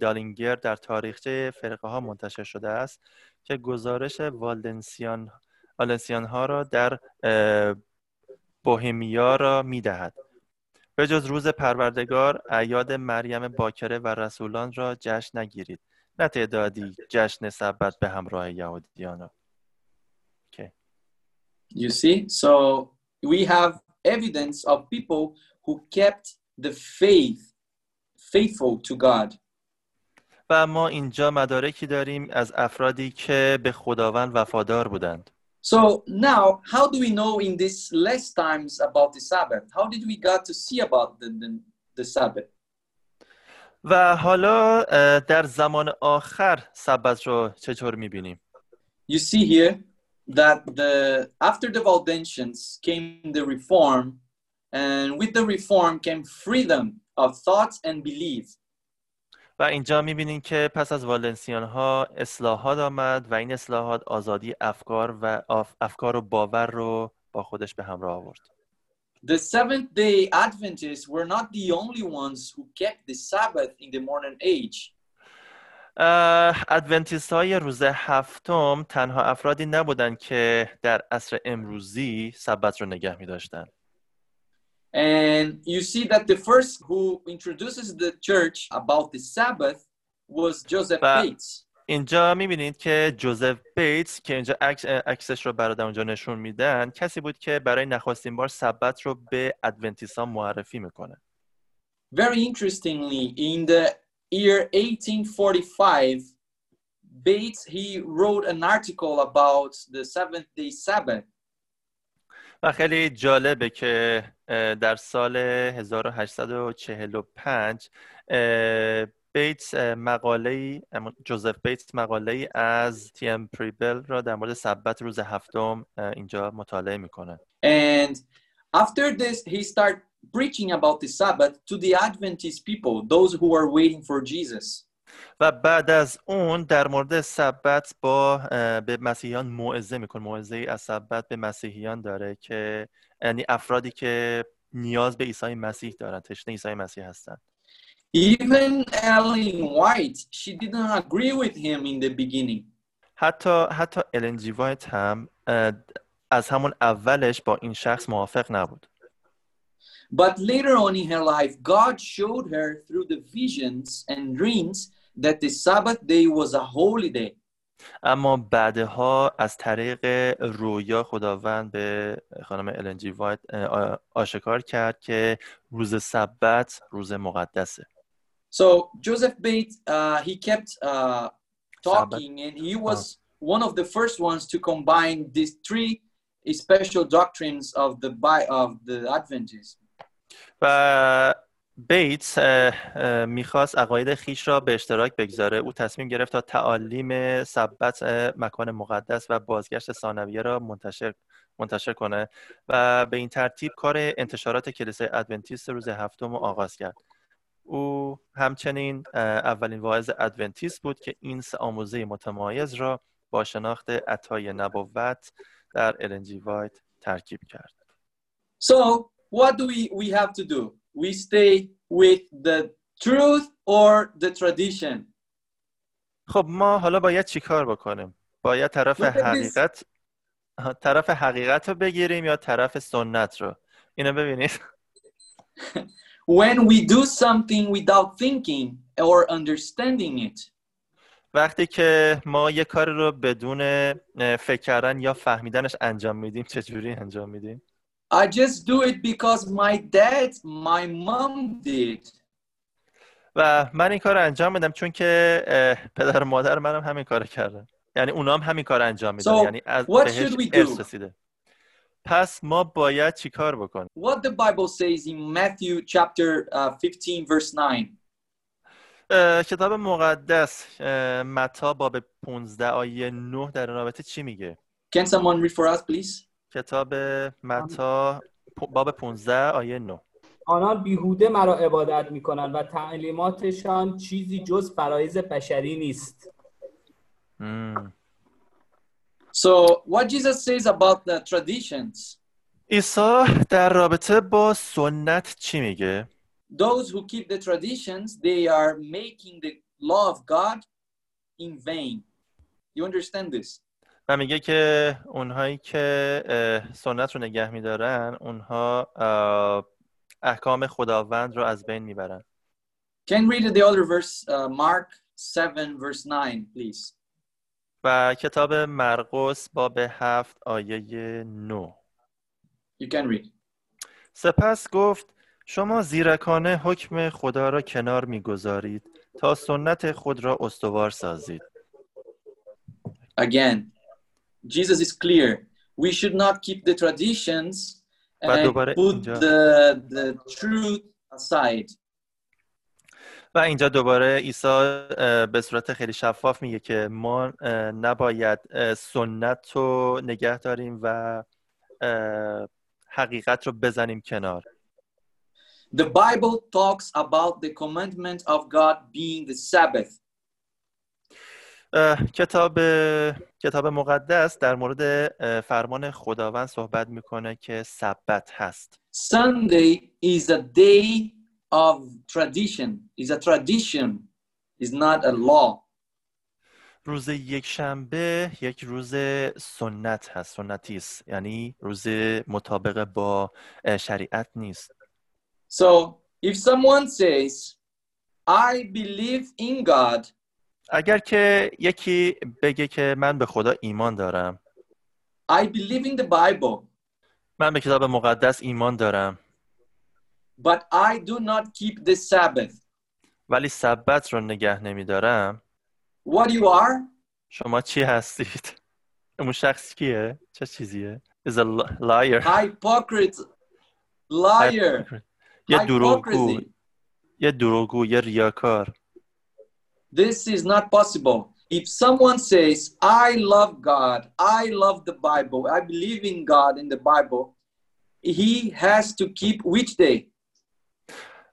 دالینگر در تاریخچه فرقه ها منتشر شده است که گزارش والدنسیان والنسیان ها را در بوهمیا را می دهد. به جز روز پروردگار اعیاد مریم باکره و رسولان را جشن نگیرید نه تعدادی جشن سبت به همراه یهودیان را. You see, so we have evidence of people who kept the faith, faithful to God. و ما اینجا مدارکی داریم از افرادی که به خداوند وفادار بودند So now, how do we know in these last times about the Sabbath? How did we got to see about the, the, the Sabbath? و حالا اه، در زمان آخر سبت رو چطور میبینیم You see here that the after the Valdensians came the reform, and with the reform came freedom of thoughts and belief. و اینجا میبینیم که پس از والنسیان ها اصلاحات آمد و این اصلاحات آزادی افکار و اف- افکار و باور رو با خودش به همراه آورد The Seventh day Adventists were not the only ones who kept the Sabbath in the modern age. ادونتیست های روز هفتم تنها افرادی نبودند که در عصر امروزی سبت رو نگه می داشتن. And you see that the first who introduces the church about the Sabbath was Joseph Ba- Bates. اینجا می‌بینید که جوزف بیتس که اینجا عکس عکسش رو برات اونجا نشون میدن کسی بود که برای نخستین بار سبت رو به ادونتیست ها معرفی می‌کنه Very interestingly, in the year 1845, Bates he wrote an article about the seventh day Sabbath. و خیلی جالبه که اه، در سال 1845 اه، بیتس اه، مقاله جوزف بیتس مقاله از تیم پریبل را در مورد سبت روز هفتم اه، اینجا مطالعه می‌کنه And after this, he started preaching about the Sabbath to the Adventist people, those who are waiting for Jesus. و بعد از اون در مورد سبت با اه، به مسیحیان موعظه می‌کنه موعظه ای از سبت به مسیحیان داره که یعنی افرادی که نیاز به عیسی مسیح دارن تشنه عیسی مسیح هستن Even Ellen White, she didn't agree with him in the beginning. حتی حتی الن جی وایت هم اه، از همون اولش با این شخص موافق نبود But later on in her life, God showed her through the visions and dreams that the Sabbath day was a holy day. اما بعدها از طریق رویا خداوند به خانم الن جی وایت اه، آشکار کرد که روز سبت روز مقدسه So Joseph Bates, uh, he kept uh, talking, and he was one of the first ones to combine these three special doctrines of the Bi- of the Adventists. و اه، می‌خواست عقاید خیش را به اشتراک بگذاره. او تصمیم گرفت تا تعالیم سبت مکان مقدس و بازگشت ثانویه را منتشر منتشر کنه و به این ترتیب کار انتشارات کلیسای ادونتیست روز هفتم رو آغاز کرد. او همچنین اولین واعظ ادونتیست بود که این سه آموزه متمایز را با شناخت عطای نبوت در النجی وایت ترکیب کرد. So what do we we have to do? We stay with the truth or the tradition. خب ما حالا باید چیکار بکنیم باید طرف. حقیقت طرف حقیقت رو بگیریم یا طرف سنت رو اینو ببینید When we do something without thinking or understanding it, وقتی که ما یه کاری رو بدون فکر کردن یا فهمیدنش انجام میدیم چجوری انجام میدیم I just do it because my dad, my mom did. و من این کار رو انجام میدم چون که اه، پدر و مادر منم همین کار کردن یعنی اونا هم همین کار رو انجام میدن So, یعنی از what بهش should we do? ارث رسیده پس ما باید چیکار بکنیم What the Bible says in Matthew chapter uh, 15, verse 9. اه، کتاب مقدس اه، متی باب 15 آیه 9 در این رابطه چی میگه Can someone read for us, please? کتاب متا باب 15 آیه 9 آنان بیهوده مرا عبادت می کنند و تعلیماتشان چیزی جز فرایز بشری نیست مم. So what Jesus says about the traditions, عیسی در رابطه با سنت چی میگه؟ those who keep the traditions, they are making the law of God in vain. You understand this? و میگه که اونهایی که سنت رو نگه میدارن اونها احکام خداوند رو از بین می‌برن Can read the other verse, uh, Mark 7, verse 9, please. و کتاب مرقس باب هفت آیه نو You can read. سپس گفت شما زیرکانه حکم خدا را کنار می‌گذارید تا سنت خود را استوار سازید Again, Jesus is clear. We should not keep the traditions و and دوباره put اینجا- the, the truth aside. و اینجا دوباره عیسی اه، به صورت خیلی شفاف میگه که ما اه، نباید اه، سنت رو نگه داریم و اه، حقیقت رو بزنیم کنار The Bible talks about the commandment of God being the Sabbath. کتاب کتاب مقدس در مورد فرمان خداوند صحبت می‌کنه که سبت هست. Sunday is a day of tradition, is a tradition, is not a law. روز یک شنبه یک روز سنت هست. سنتی است. یعنی روز مطابق با شریعت نیست. So if someone says, I believe in God, اگر که یکی بگه که من به خدا ایمان دارم. I believe in the Bible, من به کتاب مقدس ایمان دارم. But I do not keep the Sabbath, ولی سبت رو نگه نمیدارم. What you are? شما چی هستید؟ اون شخص کیه؟ چه چیزیه؟ is a li- liar. Hypocrite, liar, یه دروغگو. یه دروغگو یه ریاکار. This is not possible. If someone says, I love God, I love the Bible, I believe in God in the Bible, he has to keep which day?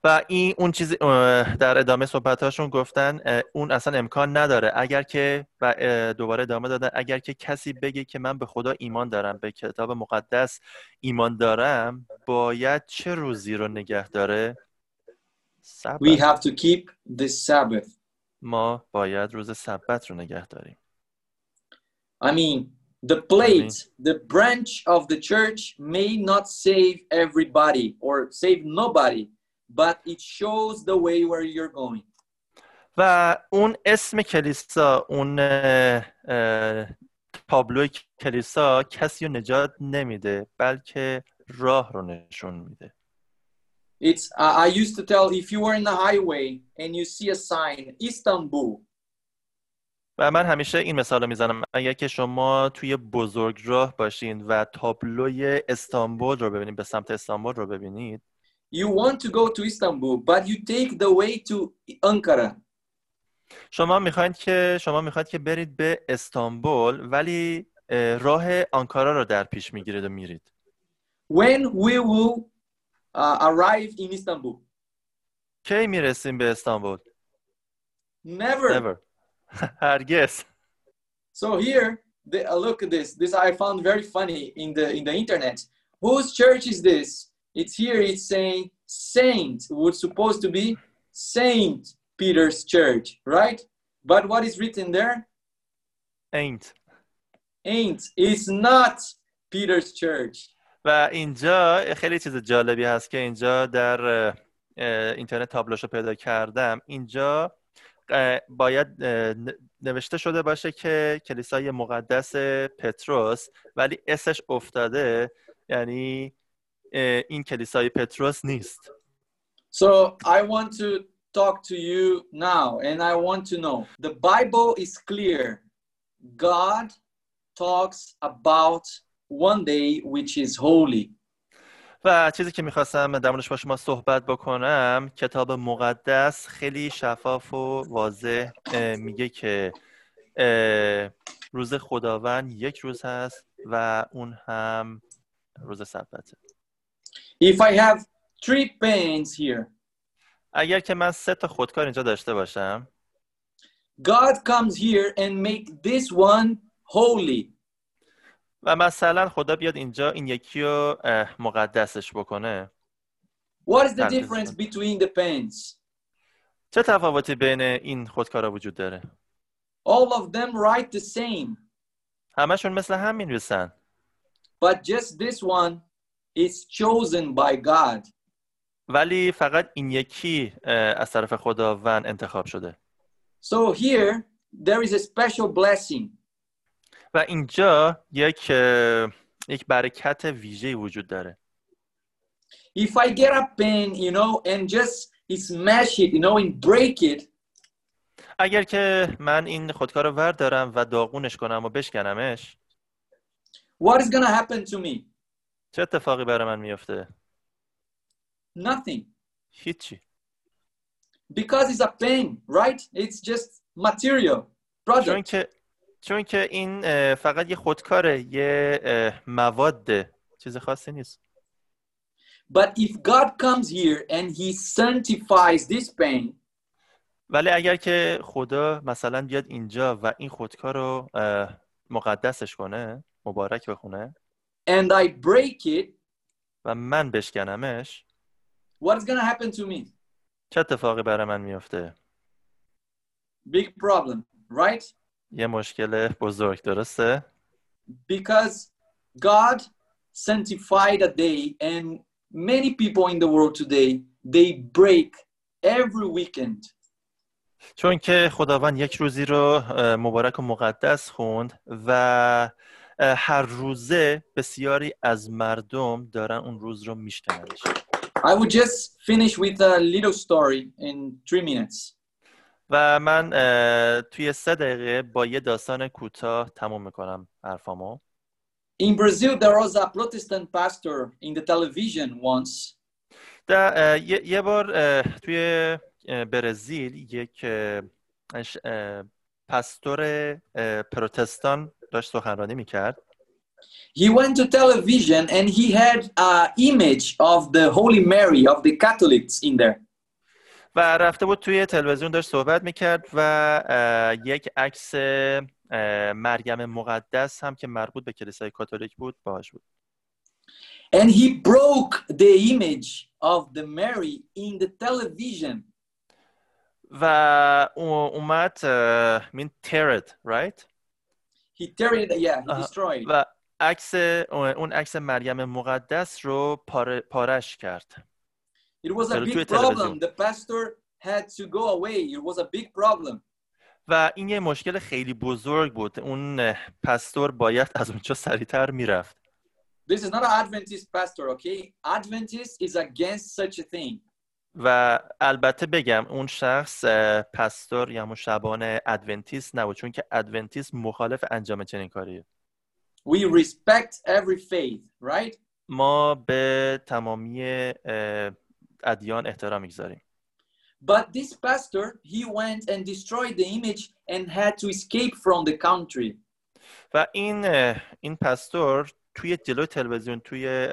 و این اون چیزی اه، در ادامه صحبت هاشون گفتن اون اصلا امکان نداره اگر که و دوباره ادامه دادن اگر که کسی بگه که من به خدا ایمان دارم به کتاب مقدس ایمان دارم باید چه روزی رو نگه داره سبت We have to keep the Sabbath. ما باید روز سبت رو نگه داریم I mean, the plate, the branch of the church may not save everybody or save nobody, but it shows the way where you're going. و اون اسم کلیسا اون تابلو کلیسا کسی رو نجات نمیده بلکه راه رو نشون میده It's I I used to tell if you were in the highway and you see a sign Istanbul, و من همیشه این مثال رو می‌زنم. اگر که شما توی بزرگ راه باشین و تابلوی استانبول رو ببینید به سمت استانبول رو ببینید. You want to go to Istanbul, but you take the way to Ankara. شما می‌خواید که شما می‌خواید که برید به استانبول ولی اه، راه آنکارا رو در پیش می‌گیرید و میرید. When we will uh, arrive in Istanbul? کی میرسیم به استانبول Never. Never. هرگز So here, the, uh, look at this. This I found very funny in the in the internet. Whose church is this? It's here. It's saying Saint would supposed to be Saint Peter's Church, right? But what is written there? ain't Ain't. It's not Peter's Church. و اینجا خیلی چیز جالبی هست که اینجا در اینترنت تابلوشو پیدا کردم. اینجا باید نوشته شده باشه که کلیسای مقدس پتروس ولی اسش افتاده یعنی این کلیسای پتروس نیست. So I want to talk to you now, and I want to know. The Bible is clear. God talks about one day which is holy. و چیزی که می‌خواستم در موردش با شما صحبت بکنم کتاب مقدس خیلی شفاف و واضح اه، میگه که اه، روز خداوند یک روز هست و اون هم روز سبته If I have three pens here, اگر که من سه تا خودکار اینجا داشته باشم God comes here and make this one holy. و مثلا خدا بیاد اینجا این یکی رو مقدسش بکنه What is the difference between the pens? چه تفاوتی بین این خودکارا وجود داره All of them write the same, همشون مثل هم می‌نویسن but just this one is chosen by God. ولی فقط این یکی از طرف خداوند انتخاب شده So here, there is a special blessing. و اینجا یک یک برکت ویژه وجود داره If I get a pen, you know, and just smash it, you know, and break it, اگر که من این خودکار رو وردارم و داغونش کنم و بشکنمش what is to happen to me? چه اتفاقی برای من میفته Nothing. هیچی Because it's a pen, right? It's just material, چون product. که چون که این فقط یه خودکاره یه اه، مواده چیز خاصی نیست But if God comes here and he sanctifies this pen, ولی اگر که خدا مثلا بیاد اینجا و این خودکار رو مقدسش کنه مبارک بخونه and I break it, و من بشکنمش what is going to happen to me? چه اتفاقی برای من میفته Big problem, right? یه مشکل بزرگ درسته Because God sanctified a day and many people in the world today, they break every weekend. چون که خداوند یک روزی رو مبارک و مقدس خوند و هر روزه بسیاری از مردم دارن اون روز رو میشکننش I would just finish with a little story in three minutes. و من توی سه دقیقه با یه داستان کوتاه تموم می‌کنم حرفامو In Brazil, there was a Protestant pastor in the television once, در یه, یه بار توی برزیل یک اه، پروتستان داشت سخنرانی می‌کرد he went to television and he had an image of the Holy Mary, of the Catholics in there. و رفته بود توی تلویزیون داشت صحبت می‌کرد و یک عکس مریم مقدس هم که مربوط به کلیسای کاتولیک بود باهاش بود And he broke the image of the Mary in the television. و او- اومد مین ترد رایت He tear it, yeah, he destroyed. و عکس اون عکس مریم مقدس رو پاره، پارش کرد It was a big problem. The pastor had to go away. It was a big problem. و این یه مشکل خیلی بزرگ بود اون اه، pastor باید از اونجا سریعتر می‌رفت This is not an Adventist pastor, okay? Adventist is against such a thing. و البته بگم اون شخص pastor یا همون شبان ادونتیست نبود چون که ادونتیست مخالف انجام چنین کاریه We respect every faith, right? ما به تمامی ادیان احترام می‌گذاریم But this pastor, he went and destroyed the image and had to escape from the country. و این این پستور توی جلوی تلویزیون توی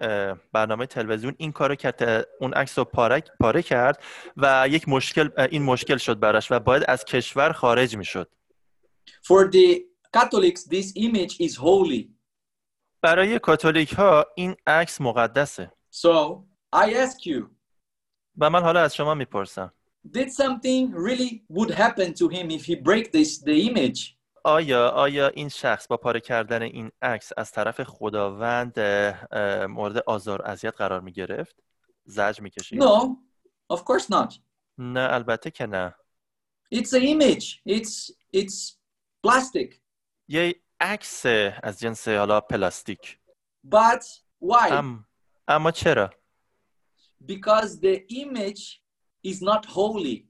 برنامه تلویزیون این کارو کرد اون عکس رو پاره, پاره کرد و یک مشکل این مشکل شد براش و باید از کشور خارج می‌شد For the Catholics, this image is holy. برای کاتولیک ها این عکس مقدسه So I ask you, و من حالا از شما می‌پرسم did something really would happen to him if he break this the image? آیا آیا این شخص با پاره کردن این عکس از طرف خداوند مورد آزار و اذیت قرار می گرفت؟ زجر می کشید؟ No, of course not. نه البته که نه It's an image. It's it's plastic. یه عکس از جنس حالا پلاستیک But why? ام... اما چرا؟ Because the image is not holy.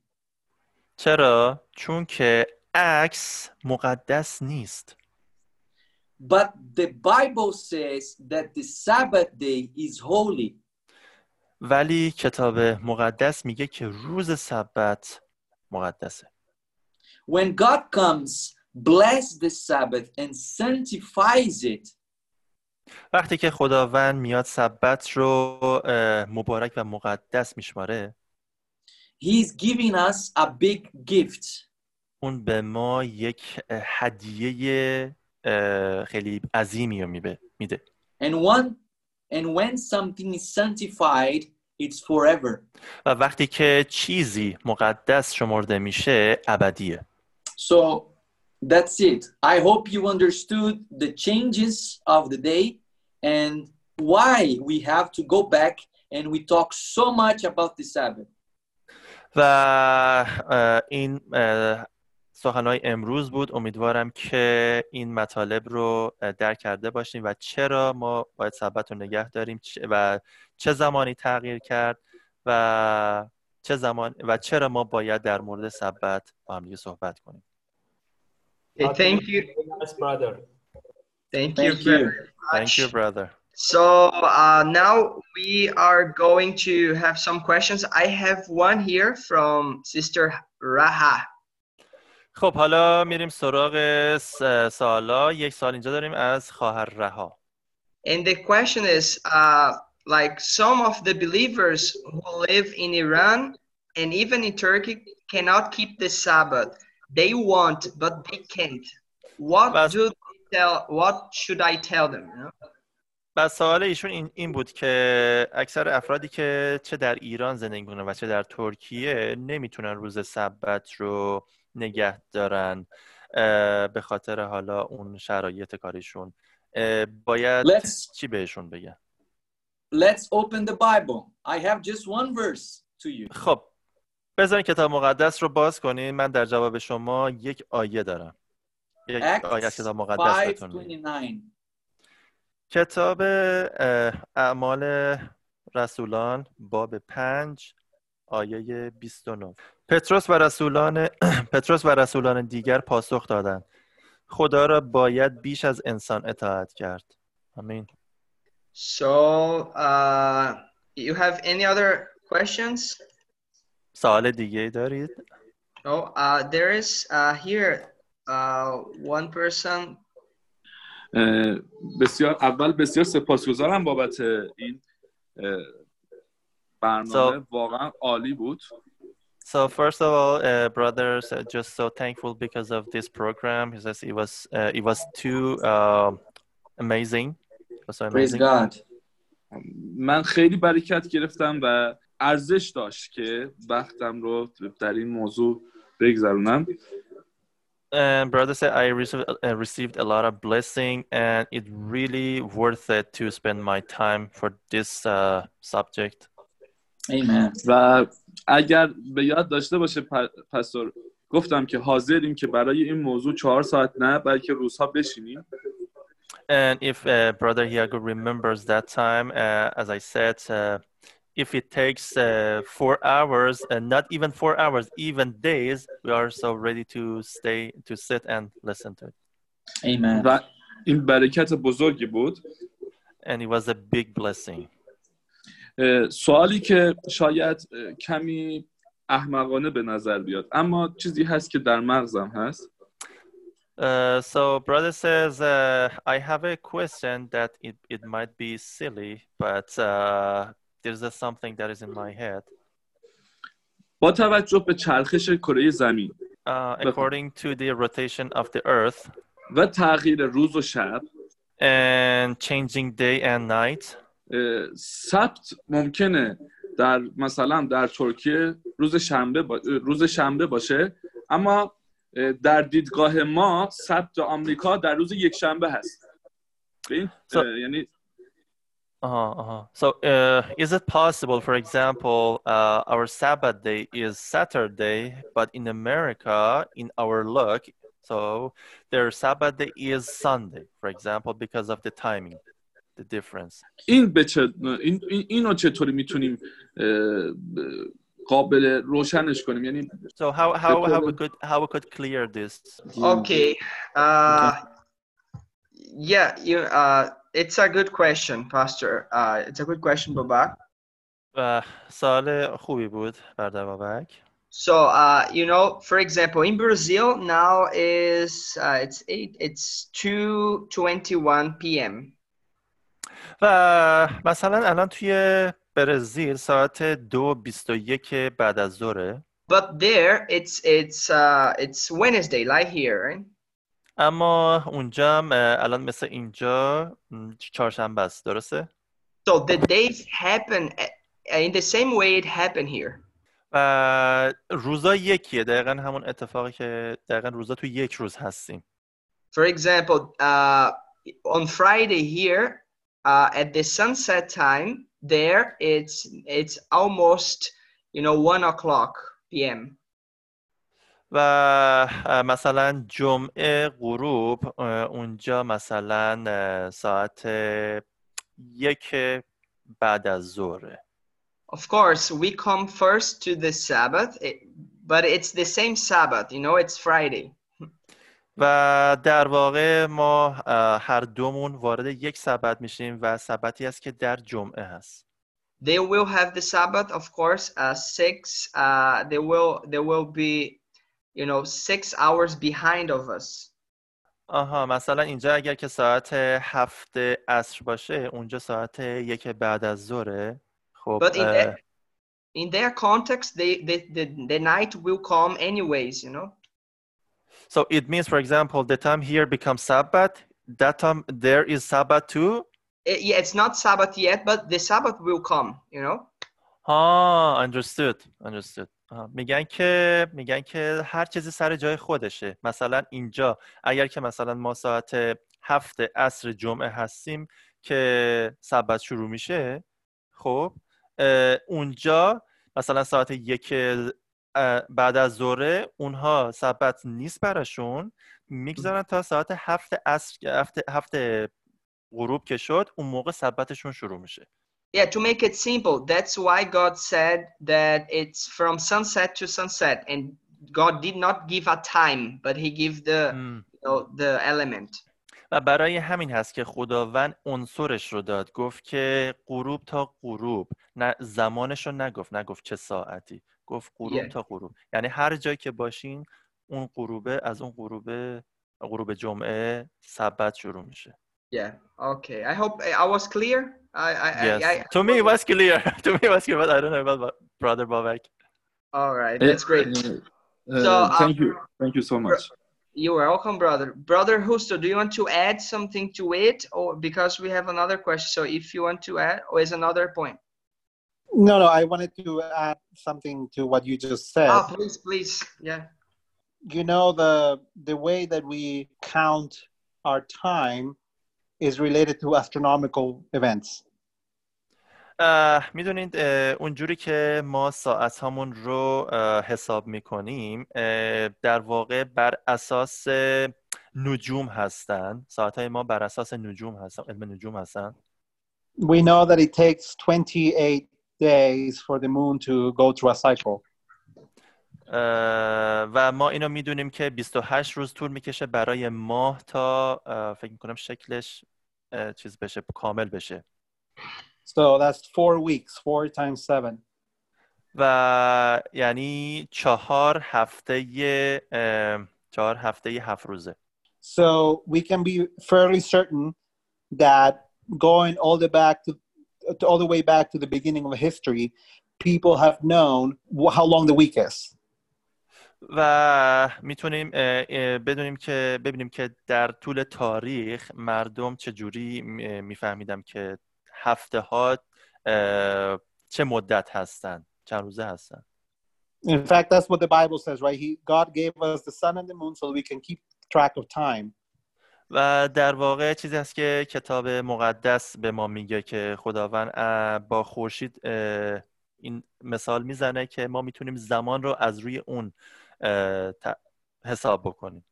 چرا؟ چون که عکس مقدس نیست But the Bible says that the Sabbath day is holy. ولی کتاب مقدس میگه که روز سبت مقدسه When God comes, bless the Sabbath and sanctifies it. وقتی که خداوند میاد سبت رو مبارک و مقدس میشماره He's giving us a big gift. اون به ما یک هدیه خیلی عظیمی رو میده And one and when something is sanctified, it's forever. و وقتی که چیزی مقدس شمرده میشه ابدیه So that's it. I hope you understood the changes of the day and why we have to go back and we talk so much about the Sabbath. و این سخنهای امروز بود امیدوارم که این مطالب رو درک کرده باشیم و چرا ما باید سبت رو نگه داریم و چه زمانی تغییر کرد و چه زمان و چرا ما باید در مورد سبت با هم صحبت کنیم Okay, thank you. Yes, brother. Thank you Thank you. very Thank you much. brother So uh, now we are going to have some questions. I have one here from Sister Raha. خب حالا میریم سراغ س- سوالا یک سال اینجا داریم از خواهر رها And the question is uh, like some of the believers who live in Iran and even in Turkey cannot keep the Sabbath. They want, but they can't. What Bas- do they tell? What should I tell them? you know? و سوال ایشون این, این بود که اکثر افرادی که چه در ایران زندگی می‌کنن و چه در ترکیه نمی‌تونن روز سبت رو نگه دارن به خاطر حالا اون شرایط کاریشون باید Let's چی بهشون بگن let's open the Bible. I have just one verse to you. خب بذارین کتاب مقدس رو باز کنین. من در جواب شما یک آیه دارم. یک آیه کتاب مقدس 5:29. کتاب اعمال رسولان باب پنج آیه 29 پتروس و رسولان پتروس و رسولان دیگر پاسخ دادند. خدا را باید بیش از انسان اطاعت کرد. آمین. So, uh, you have any other questions? سوال دیگه ای دارید Oh, uh, there is uh, here uh, one person. بسیار اول بسیار سپاسگزارم بابت این برنامه So- واقعا عالی بود So first of all, uh, brothers, uh, just so thankful because of this program. He says it was uh, it was too uh, amazing. It was so Praise amazing. God. من خیلی برکت گرفتم و ارزش داشت که وقتم رو در این موضوع بگذرونم And brother said I received, uh, received a lot of blessing, and it really worth it to spend my time for this uh, subject. Amen. و اگر به یاد داشته باشه پستور گفتم که حاضریم که برای این موضوع چهار ساعت نه بلکه روزها بشینیم And if uh, brother Hiago remembers that time, uh, as I said, uh, if it takes uh, four hours, and not even four hours, even days, we are so ready to stay, to sit and listen to it. Amen. و این برکت بزرگی بود And it was a big blessing. اه، سوالی که شاید اه، کمی احمقانه به نظر بیاد اما چیزی هست که در مغزم هست Uh, so brother says, uh, I have a question that it, it might be silly, but uh, there's a something that is in my head. با توجه به چرخش کره زمین Uh, according to the rotation of the earth و تغییر روز و شب. and changing day and night, سبت ممکنه در مثلا در ترکیه روز شنبه با- روز شنبه باشه اما اه، در دیدگاه ما سبت آمریکا در روز یک شنبه هست So- یعنی Uh-huh, uh-huh. So, uh, is it possible, for example, uh, our Sabbath day is Saturday, but in America, in our look, so their Sabbath day is Sunday, for example, because of the timing, the difference. این به چه این این- اینو چطوری میتونیم اه، ب- قابل روشنش کنیم یعنی So how how how we could how we could clear this? Okay. Uh, yeah, you. Uh, it's a good question, Pastor. Uh, it's a good question, Babak. و سال خوبی بود برادر بابک. So, uh, you know, for example, in Brazil now is uh, it's eight. It's two twenty-one p.m. و مثلا الان توی برزیل ساعت دو بیست و یک بعد از ظهره But there, it's it's uh, it's Wednesday, like here, right? اما اونجا هم الان مثل اینجا چهارشنبه است درسته So the days happen uh, in the same way it happened here. و روزا یکیه دقیقا همون اتفاقی که دقیقا روزا تو یک روز هستیم For example, uh, on Friday here, uh, at the sunset time, there it's it's almost you know one o'clock p.m. و مثلا جمعه غروب اونجا مثلا ساعت یک بعد از ظهره Of course, we come first to the Sabbath, but it's the same Sabbath. You know, it's Friday. و در واقع ما هر دومون وارد یک سبت میشیم و سبتی است که در جمعه هست They will have the Sabbath, of course, uh, six. Uh, they will they will be, you know, six hours behind of us. آها مثلا اینجا اگر که ساعت هفت عصر باشه اونجا ساعت یک بعد از ظهره خب But in اه، that in their context, they, they the, the night will come anyways. You know. so it means for example the time here becomes Sabbath that time there is Sabbath too It- yeah, it's not Sabbath yet, but the Sabbath will come. You know. ها understood understood آها. میگن که میگن که هر چیزی سر جای خودشه. مثلا اینجا اگر که مثلا ما ساعت هفت عصر جمعه هستیم که سبت شروع میشه خب اونجا مثلا ساعت یک بعد از ظهره اونها سبت نیست براشون. می‌گذارن تا ساعت هفت عصر هفت, هفت غروب که شد اون موقع سبتشون شروع میشه. Yeah, to make it simple, that's why God said that it's from sunset to sunset, and God did not give a time, but He gave the م. you know, the element. و برای همین هست که خداوند عنصرش رو داد گفت که غروب تا غروب نه زمانش رو نگفت نگفت چه ساعتی گفت غروب Yeah. تا غروب یعنی هر جایی که باشین اون غروبه از اون غروبه غروب جمعه سبت شروع میشه Yeah. Okay. I hope I was clear. I I, yes I, I to me it was clear to me it was clear but I don't know about brother Babak All right. That's great. Uh, So, thank you. Thank you so much. You are welcome, brother. Brother Husto, do you want to add something to it, or because we have another question? So if you want to add, or is another point? No, no, I wanted to add something to what you just said. Ah, please, please. Yeah. You know, the the way that we count our time is related to astronomical events. اه، می‌دونید اه، اونجوری که ما ساعت هامون رو اه، حساب می‌کنیم در واقع بر اساس نجوم هستن ساعت های ما بر اساس نجوم هستن علم نجوم هستن We know that it takes 28 days for the moon to go through a cycle. و ما اینو می‌دونیم که 28 روز طول می‌کشه برای ماه تا فکر می‌کنم شکلش چیز بشه کامل بشه So that's four weeks, four times seven. و یعنی چهار هفته چهار هفته هفت روزه So we can be fairly certain that going all the back to, to all the way back to the beginning of history, people have known how long the week is. و می‌تونیم بدونیم که ببینیم که در طول تاریخ مردم چجوری میفهمیدم که هفته ها چه مدت هستن چند روزه هستن In fact, that's what the Bible says, right? He God gave us the sun and the moon so we can keep track of time. و در واقع چیزی هست که کتاب مقدس به ما میگه که خداوند با خورشید این مثال می‌زنه که ما می‌تونیم زمان رو از روی اون حساب بکنیم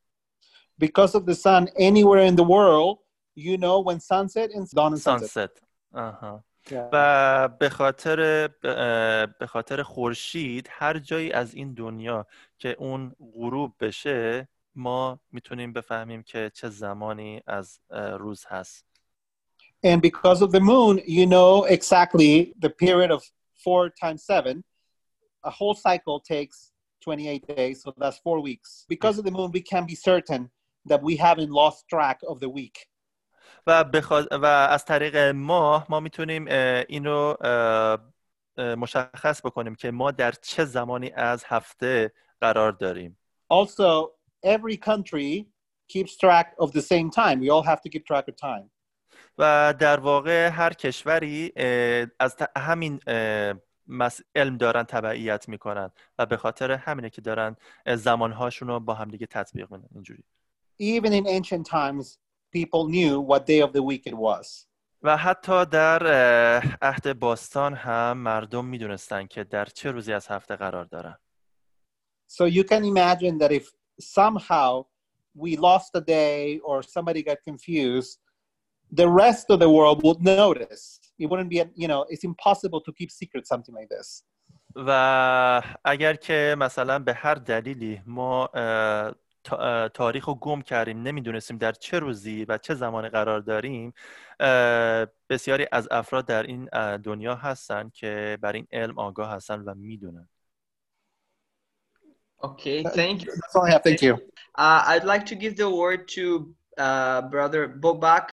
Because of the sun, anywhere in the world, you know when sunset and dawn and sunset. سانست آها Yeah. و به خاطر به خاطر خورشید هر جایی از این دنیا که اون غروب بشه ما می‌تونیم بفهمیم که چه زمانی از روز هست And because of the moon, you know exactly the period of four times seven. A whole cycle takes 28 days, so that's four weeks. Because of the moon, we can be certain that we haven't lost track of the week. و, بخوا- و از طریق ماه ما میتونیم اه، این رو اه، اه، مشخص بکنیم که ما در چه زمانی از هفته قرار داریم Also, every country keeps track of the same time. We all have to keep track of time. و در واقع هر کشوری اه، از ت- همین اه، مس- علم دارن تبعیت می‌کنن و به خاطر همینه که دارن زمانهاشون رو با همدیگه تطبیق میدن اینجوری Even in ancient times, people knew what day of the week it was. و حتی در عهد باستان هم مردم می‌دونستن که در چه روزی از هفته قرار دارن So you can imagine that if somehow we lost a day or somebody got confused, the rest of the world would notice. It wouldn't be, you know, it's impossible to keep secret something like this. و اگر که مثلا به هر دلیلی ما تاریخ رو گم کردیم نمی‌دونستیم در چه روزی و چه زمانی قرار داریم بسیاری از افراد در این دنیا هستن که بر این علم آگاه هستن و می‌دونن Okay, thank you. That's all I have. Thank you. Uh, I'd like to give the word to uh, brother Bobak.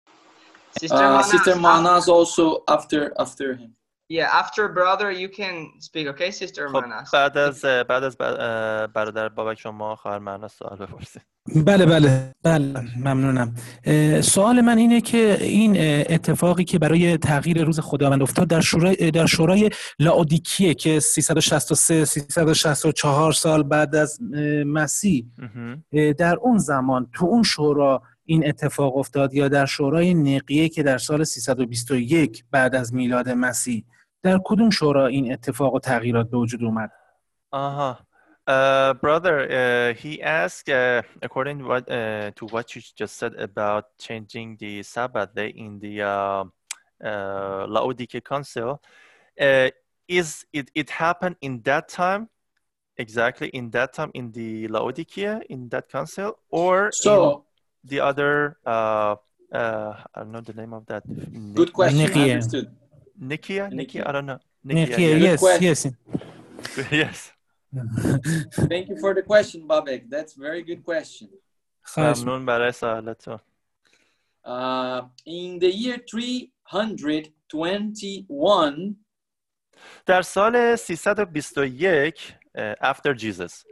Sister Uh, Manas, Sister af- Manas also after after him. yeah, after brother, you can speak. Okay, Sister خب Manas. بعد از بعد از اه، برادر بابک شما خواهر معنا سوال بپرسید بله بله بله ممنونم سوال من اینه که این اتفاقی که برای تغییر روز خداوند افتاد در شورای در شورای لاودیکیه که 363 364 سال بعد از مسیح در اون زمان تو اون شورا این اتفاق افتاد یا در شورای نقیه که در سال 321 بعد از میلاد مسیح در کدوم شورا این اتفاق و تغییرات به وجود اومد Uh-huh. Uh, brother, uh, he asked, uh, according to what, uh, to what you just said about changing the Sabbath day in the uh, uh, Laodicea Council, uh, is it, it happened in that time, exactly in that time in the Laodicea, in that council, or So in the other, uh, uh, I don't know the name of that. good question. Nikia. Understood. Nikia? Nikia? Nikia. I don't know. نقیه yeah. yes question. yes yes. Thank you for the question, Babek. That's very good question. خواهش ممنون برای سوالتون. Uh, in the year 321, در سال 321 اه، after Jesus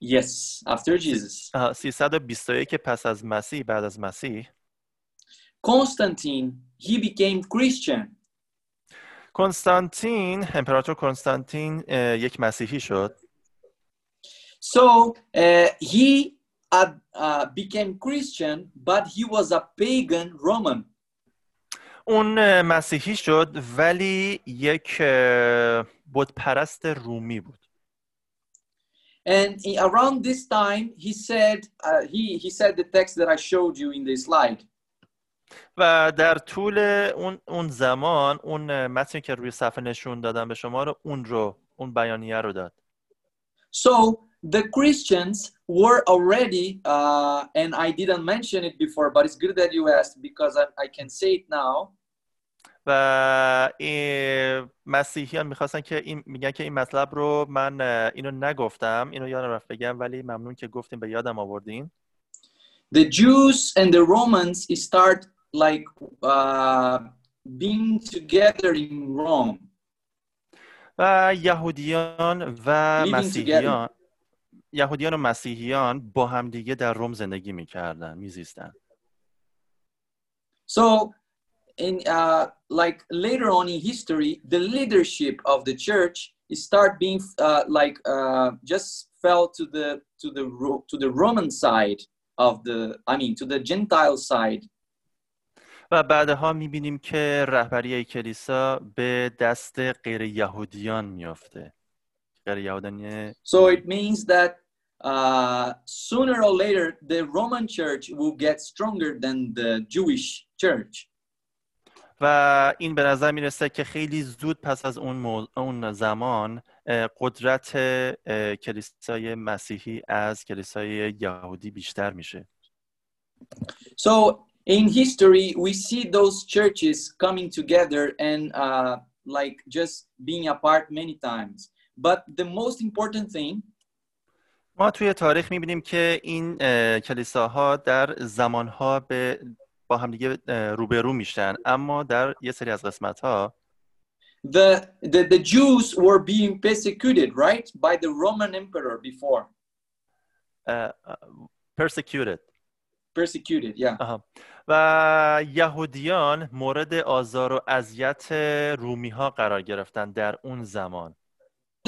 yes, after Jesus, آها، 321 پس از مسیح بعد از مسیح. Constantine he became Christian. کنستانتین امپراتور کنستانتین یک مسیحی شد. So uh, he uh, became Christian, but he was a pagan Roman. اون مسیحی شد ولی یک بت پرست رومی بود. And i- around this time, he said uh, he he said the text that I showed you in the slide. و در طول اون اون زمان اون اه، متنی که روی صفحه نشون دادم به شما رو اون رو اون بیانیه رو داد So the Christians were already, uh, and I didn't mention it before, but it's good that you asked because I, I can say it now. و این مسیحیان می‌خواستن که این میگن که این مطلب رو من اینو نگفتم اینو یادم رفت بگم ولی ممنون که گفتیم به یادم آوردین. The Jews and the Romans start like uh, being together in Rome. و یهودیان و مسیحیان یهودیان و مسیحیان با همدیگه در روم زندگی می‌کردن میزیستن. So, in uh, like later on in history, the leadership of the church start being uh, like uh, just fell to the to the Ro- to the Roman side of the I mean to the Gentile side. و بعدها میبینیم که رهبری کلیسا به دست غیر یهودیان میافته غیر یهودیان So it means that uh, sooner or later the Roman church will get stronger than the Jewish church. و این به نظر می‌رسه که خیلی زود پس از اون, اون زمان قدرت کلیسای مسیحی از کلیسای یهودی بیشتر میشه So in history, we see those churches coming together and uh, like just being apart many times. But the most important thing ما توی تاریخ می‌بینیم که این اه، کلیساها در زمانها به با همدیگه روبرو میشن اما در یه سری از قسمت ها the, the the Jews were being persecuted, right, by the Roman emperor before. persecuted persecuted. Yeah. و یهودیان مورد آزار و اذیت رومی ها قرار گرفتن در اون زمان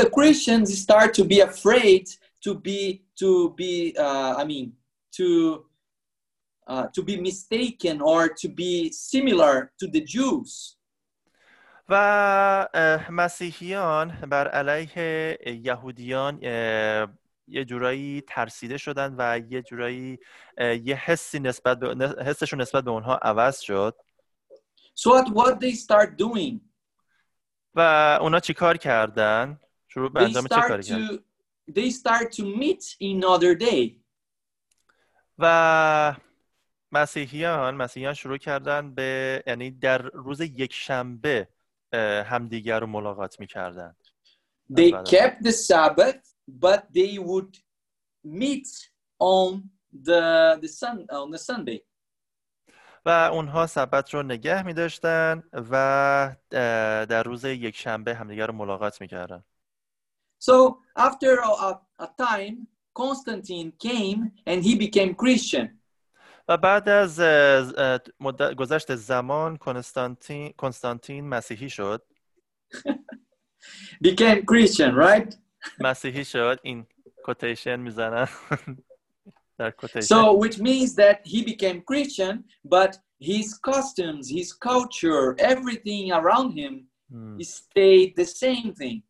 The Christians start to be afraid to be to be uh, I mean to uh, to be mistaken or to be similar to the Jews. و اه، مسیحیان بر علیه یهودیان اه، یه جورایی ترسیده شدن و یه جورایی اه، یه حسی نسبت به نه- حسشون نسبت به اونها عوض شد So what what they start doing? و اونا چیکار کردن شروع به They انجام چه کاری start کردن to they start to meet another day. و مسیحیان مسیحیان شروع کردن به یعنی در روز یک شنبه همدیگر رو ملاقات می‌کردن They Father. kept the Sabbath, but they would meet on the the sun on the Sunday. و اونها سبت رو نگه می داشتن و در روز یک شنبه همدیگر رو ملاقات می‌کردن So after a, a time, Constantine came and he became Christian. و بعد از اه، اه، مدت گذشت زمان کنستانتین کنستانتین مسیحی شد Became Christian, right? مسیحی شد این کوتیشن میزنن در کوتیشن So which means that he became Christian, but his customs, his culture, everything around him Hmm. stayed the same thing.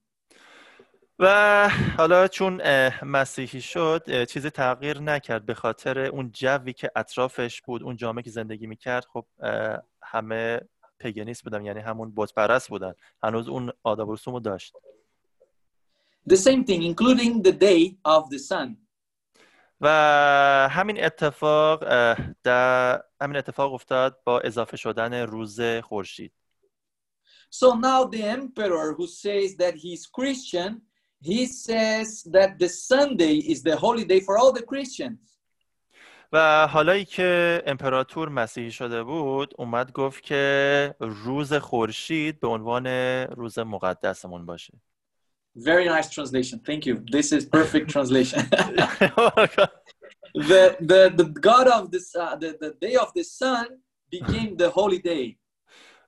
و حالا چون مسیحی شد چیزی تغییر نکرد به خاطر اون جوی که اطرافش بود اون جامعه که زندگی می‌کرد. خب همه پگنیست بودن یعنی همون بت پرست بودن. هنوز اون آداب و رسوم رو داشت. The same thing, including the day of the sun. و همین اتفاق در همین اتفاق افتاد با اضافه شدن روز خورشید. So now the emperor who says that he's Christian, he says that the Sunday is the holiday for all the Christians. و حالایی که امپراتور مسیحی شده بود اومد گفت که روز خورشید به عنوان روز مقدسمون باشه Very nice translation. Thank you. This is perfect translation. the, the the God of the uh, the, the day of the sun became the holy day.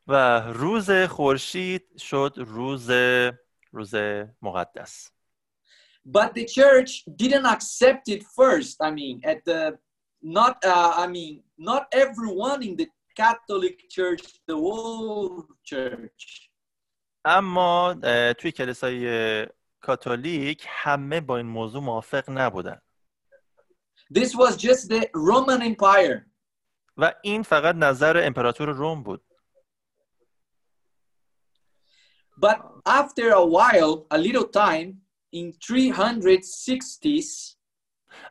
و روز خورشید شد روز روز مقدس But the church didn't accept it first. I mean, at the not uh, I mean, not everyone in the Catholic Church, the whole church. اما توی کلیسای کاتولیک همه با این موضوع موافق نبودن This was just the Roman Empire. و این فقط نظر امپراتور روم بود But after a while, a little time, in 360s,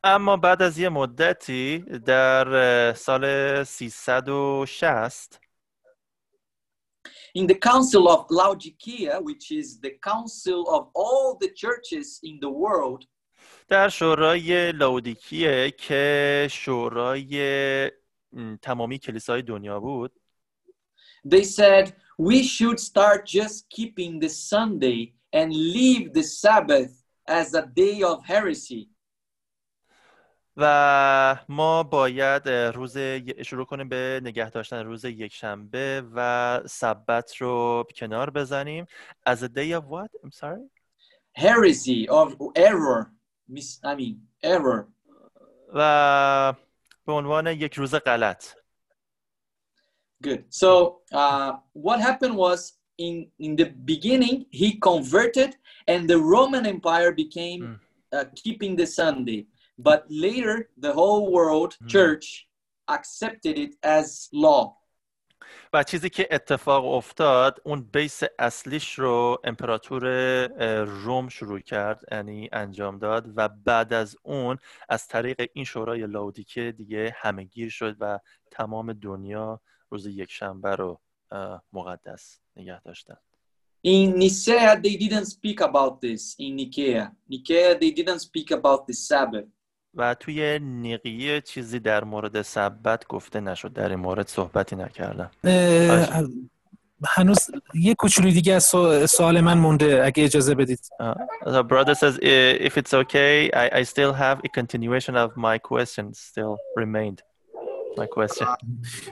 اما بعد از یه مدتی در اه، سال 360 in the Council of Laodicea, which is the council of all the churches in the world, در شورای لاودیکیه که شورای م، تمامی کلیسای دنیا بود they said we should start just keeping the Sunday and leave the Sabbath as a day of heresy. و ما باید روز شروع کنیم به نگه داشتن روز یک شنبه و سبت رو کنار بزنیم as a day of what? I'm sorry? Heresy of error. Mis- I mean, error. و به عنوان یک روز غلط Good. So uh, what happened was in in the beginning he converted, and the Roman Empire became Mm. uh, keeping the Sunday. But later, the whole world Mm. church accepted it as law. و چیزی که اتفاق افتاد اون بیس اصلیش رو امپراتور اه، روم شروع کرد یعنی انجام داد و بعد از اون از طریق این شورای لاودیکه دیگه همهگیر شد و تمام دنیا روز یک شنبه رو مقدس نگه داشتن In Nicaea, they didn't speak about this. In Nicaea, Nicaea, they didn't speak about the Sabbath. و توی نیقیه چیزی در مورد سبت گفته نشد در این مورد صحبتی نکردن هنوز یه کوچولو دیگه از سو- سوال من مونده اگه اجازه بدید Uh, the brother says, "I- if it's okay, I, I still have a continuation of my questions still remained. My question.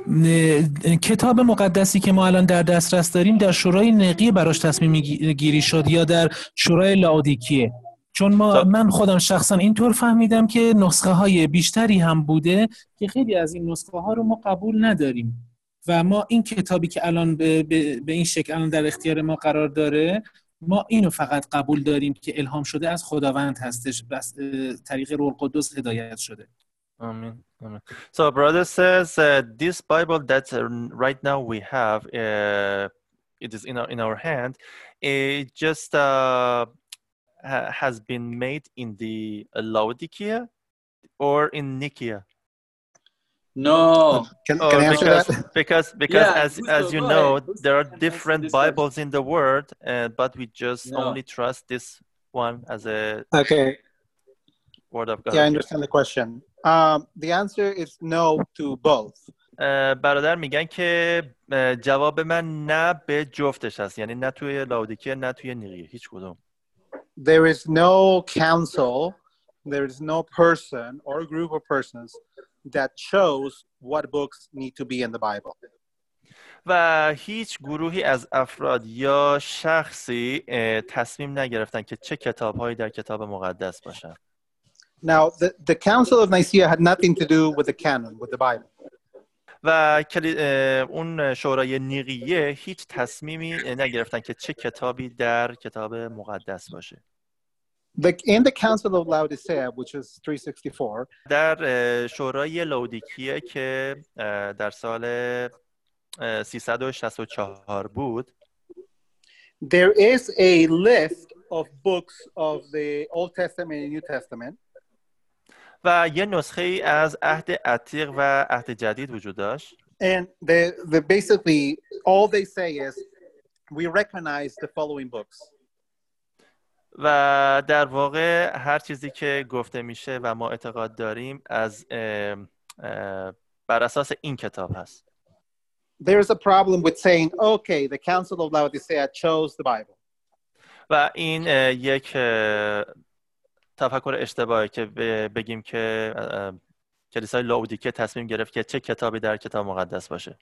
نه- کتاب مقدسی که ما الان در دسترس داریم در شورای نقیه براش تصمیم گی- گیری شد یا در شورای لاودیکیه. چون ما تا- من خودم شخصا اینطور فهمیدم که نسخه های بیشتری هم بوده که خیلی از این نسخه ها رو ما قبول نداریم. و ما این کتابی که الان به, به, به این شکل الان در اختیار ما قرار داره ما اینو فقط قبول داریم که الهام شده از خداوند هستش. بس طریق روح القدس هدایت شده. Amen. Amen. So, brother says uh, this Bible that uh, right now we have, uh, it is in our, in our hand, it just uh, ha- has been made in the Laodicea or in Nicaea. No. Can, Or can I answer because, that? because because Yeah, as as you know, ahead. There are different. Bibles in the world, uh, but we just No. only trust this one as a Okay. Word of God. Yeah, I understand the question. Um, the answer is no to both. برادر میگن که جواب من نه به جفتش هست یعنی نه توی لاودیکیه نه توی نیقیه هیچ کدوم There is no council, there is no person or group of persons that chose what books need to be in the Bible. و هیچ گروهی از افراد یا شخصی تصمیم نگرفتن که چه کتابهایی در کتاب مقدس باشن Now, the, the Council of Nicaea had nothing to do with the canon, with the Bible. و کلی- اه، اون شورای نیقیه هیچ تصمیمی نگرفتن که چه کتابی در کتاب مقدس باشه The, in the Council of Laodicea, which is 364, در اه، شورای لودیکیه که اه، در سال اه، 364 بود there is a list of books of the Old Testament and New Testament و یه نسخه ای از عهد عتیق و عهد جدید وجود داشت And the, the basically all they say is we recognize the following books. و در واقع هر چیزی که گفته میشه و ما اعتقاد داریم از ام، اه، بر اساس این کتاب هست There's a problem with saying, okay, the Council of Laodicea chose the Bible. و این اه، یک اه، تفکر اشتباهی که بگیم که کلیسای لاودیکه تصمیم گرفت که چه کتابی در کتاب مقدس باشه.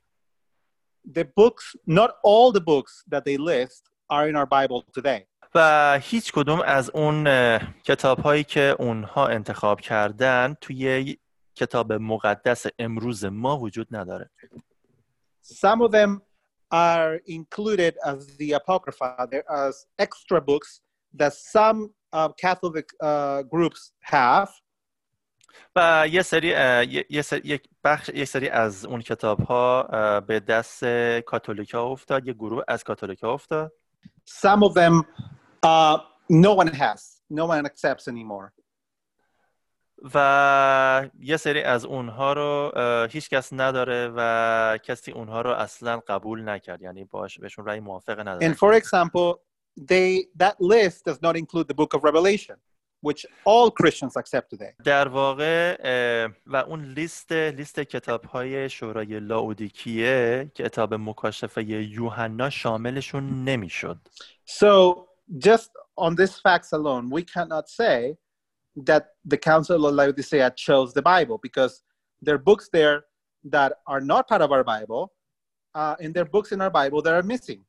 The books, not all the books that they list are in our Bible today. و هیچ کدوم از اون کتاب هایی که اونها انتخاب کردن توی کتاب مقدس امروز ما وجود نداره. Some of them are included as the Apocrypha, there as extra books that some Catholic uh, groups have. و یه سری یه- یه سری یک بخش یک سری از اون کتاب ها به دست کاتولیکا افتاد یه گروه از کاتولیکا افتاد Some of them uh, no one has, no one accepts anymore. و یه سری از اونها رو هیچ کس نداره و کسی اونها رو اصلا قبول نکرد یعنی باش بهشون رأی موافقه نداره And for example, they that list does not include the book of Revelation, which all Christians accept today. در واقع اه، و اون لیست لیست کتاب های شورای لاودیکیه کتاب مکاشفه یوحنا شاملشون نمیشد So just on this facts alone, we cannot say that the Council of Laodicea chose the Bible because there are books there that are not part of our Bible, uh, and there are books in our Bible that are missing.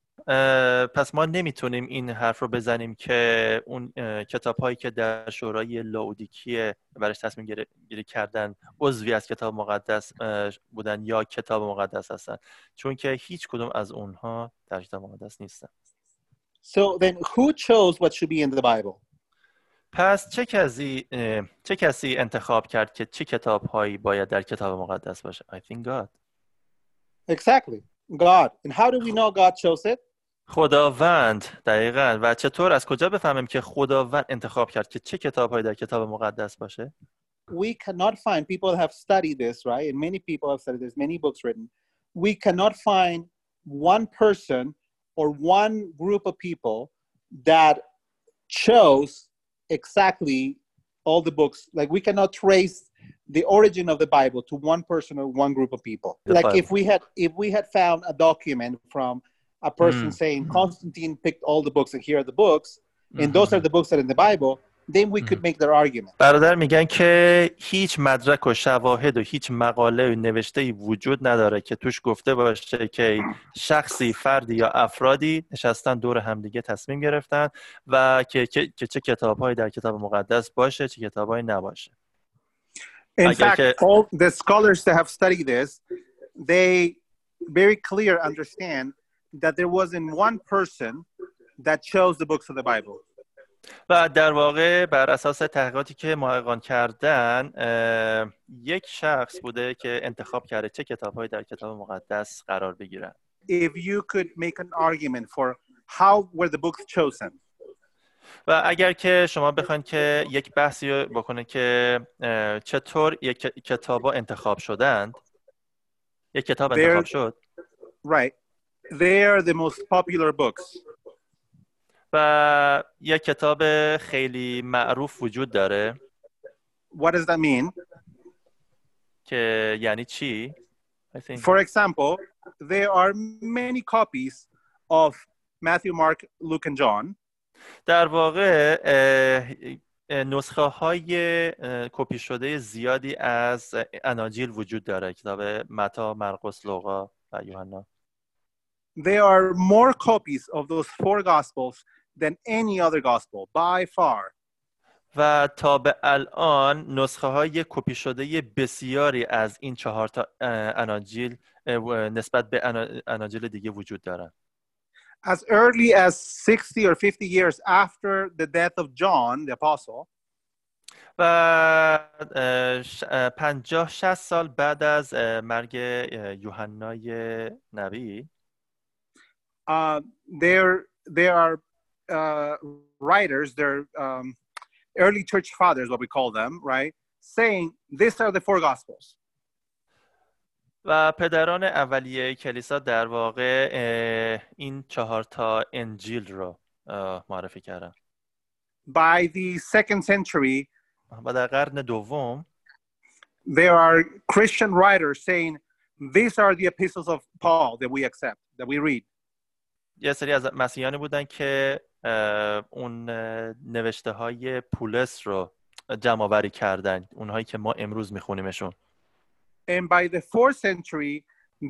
پس ما نمی‌تونیم این حرف رو بزنیم که اون کتاب هایی که در شورای لاودیکیه برش تصمیم گیری گیری کردن عضوی از کتاب مقدس بودن یا کتاب مقدس هستن. چون که هیچ کدوم از اونها در کتاب مقدس نیستن. So then, who chose what should be in the Bible? پس چه کسی چه کسی انتخاب کرد که چه کتاب هایی باید در کتاب مقدس باشه؟ I think God. Exactly, God. And how do we know God chose it? خداوند دقیقا و چطور از کجا بفهمیم که خداوند انتخاب کرد که چه کتاب هایی در کتاب مقدس باشه we cannot find people have studied this right and many people have studied this many books written we cannot find one person or one group of people that chose exactly all the books like we cannot trace the origin of the bible to one person or one group of people The like if Bible. we had if we had found a document from a person Mm. saying constantine picked all the books and here are the books and those are the books that are in the bible then we could make their argument. برادر میگن که هیچ مدرک و شواهد و هیچ مقاله و نوشته ای وجود نداره که توش گفته باشه که شخصی فردی یا افرادی نشستن دور همدیگه تصمیم گرفتن و که, که, که چه کتابهایی در کتاب مقدس باشه چه کتابهایی نباشه In I fact, get- all the scholars that have studied this, they very clear understand that there wasn't one person that chose the books of the Bible. و در واقع بر اساس تحقیقاتی که محققان کردن اه، یک شخص بوده که انتخاب کرده چه کتابهایی در کتاب مقدس قرار بگیرن If you could make an argument for how were the books chosen, و اگر که شما بخواید که یک بحثی بکنه که چطور یک کتابا انتخاب شدند یک کتاب انتخاب شد right? They are the most popular books. و یک کتاب خیلی معروف وجود داره What does that mean? که یعنی چی I think. For example, there are many copies of Matthew, Mark, Luke, and John. در واقع نسخه های کپی شده زیادی از اناجیل وجود داره کتاب متا، مرقس، لوقا و یوحنا There are more copies of those four gospels than any other gospel by far. و تا به الان نسخه های کپی شده بسیاری از این چهار تا اناجیل نسبت به انا- اناجیل دیگه وجود دارن As early as 60 or 50 years after the death of John, the apostle, و اه، ش- اه، پنجاه شست سال بعد از اه، مرگ اه، یوحنای نبی uh, there there are uh, writers, they're um, early church fathers, what we call them, right? Saying these are the four gospels. و پدران اولیه کلیسا در واقع این چهار تا انجیل رو معرفی کردن By the second century, و در قرن دوم there are Christian writers saying these are the epistles of Paul that we accept, that we read. یه سری از مسیحیانی بودن که اون نوشته های پولس رو جمع آوری کردن اونهایی که ما امروز میخونیمشون And by the fourth century,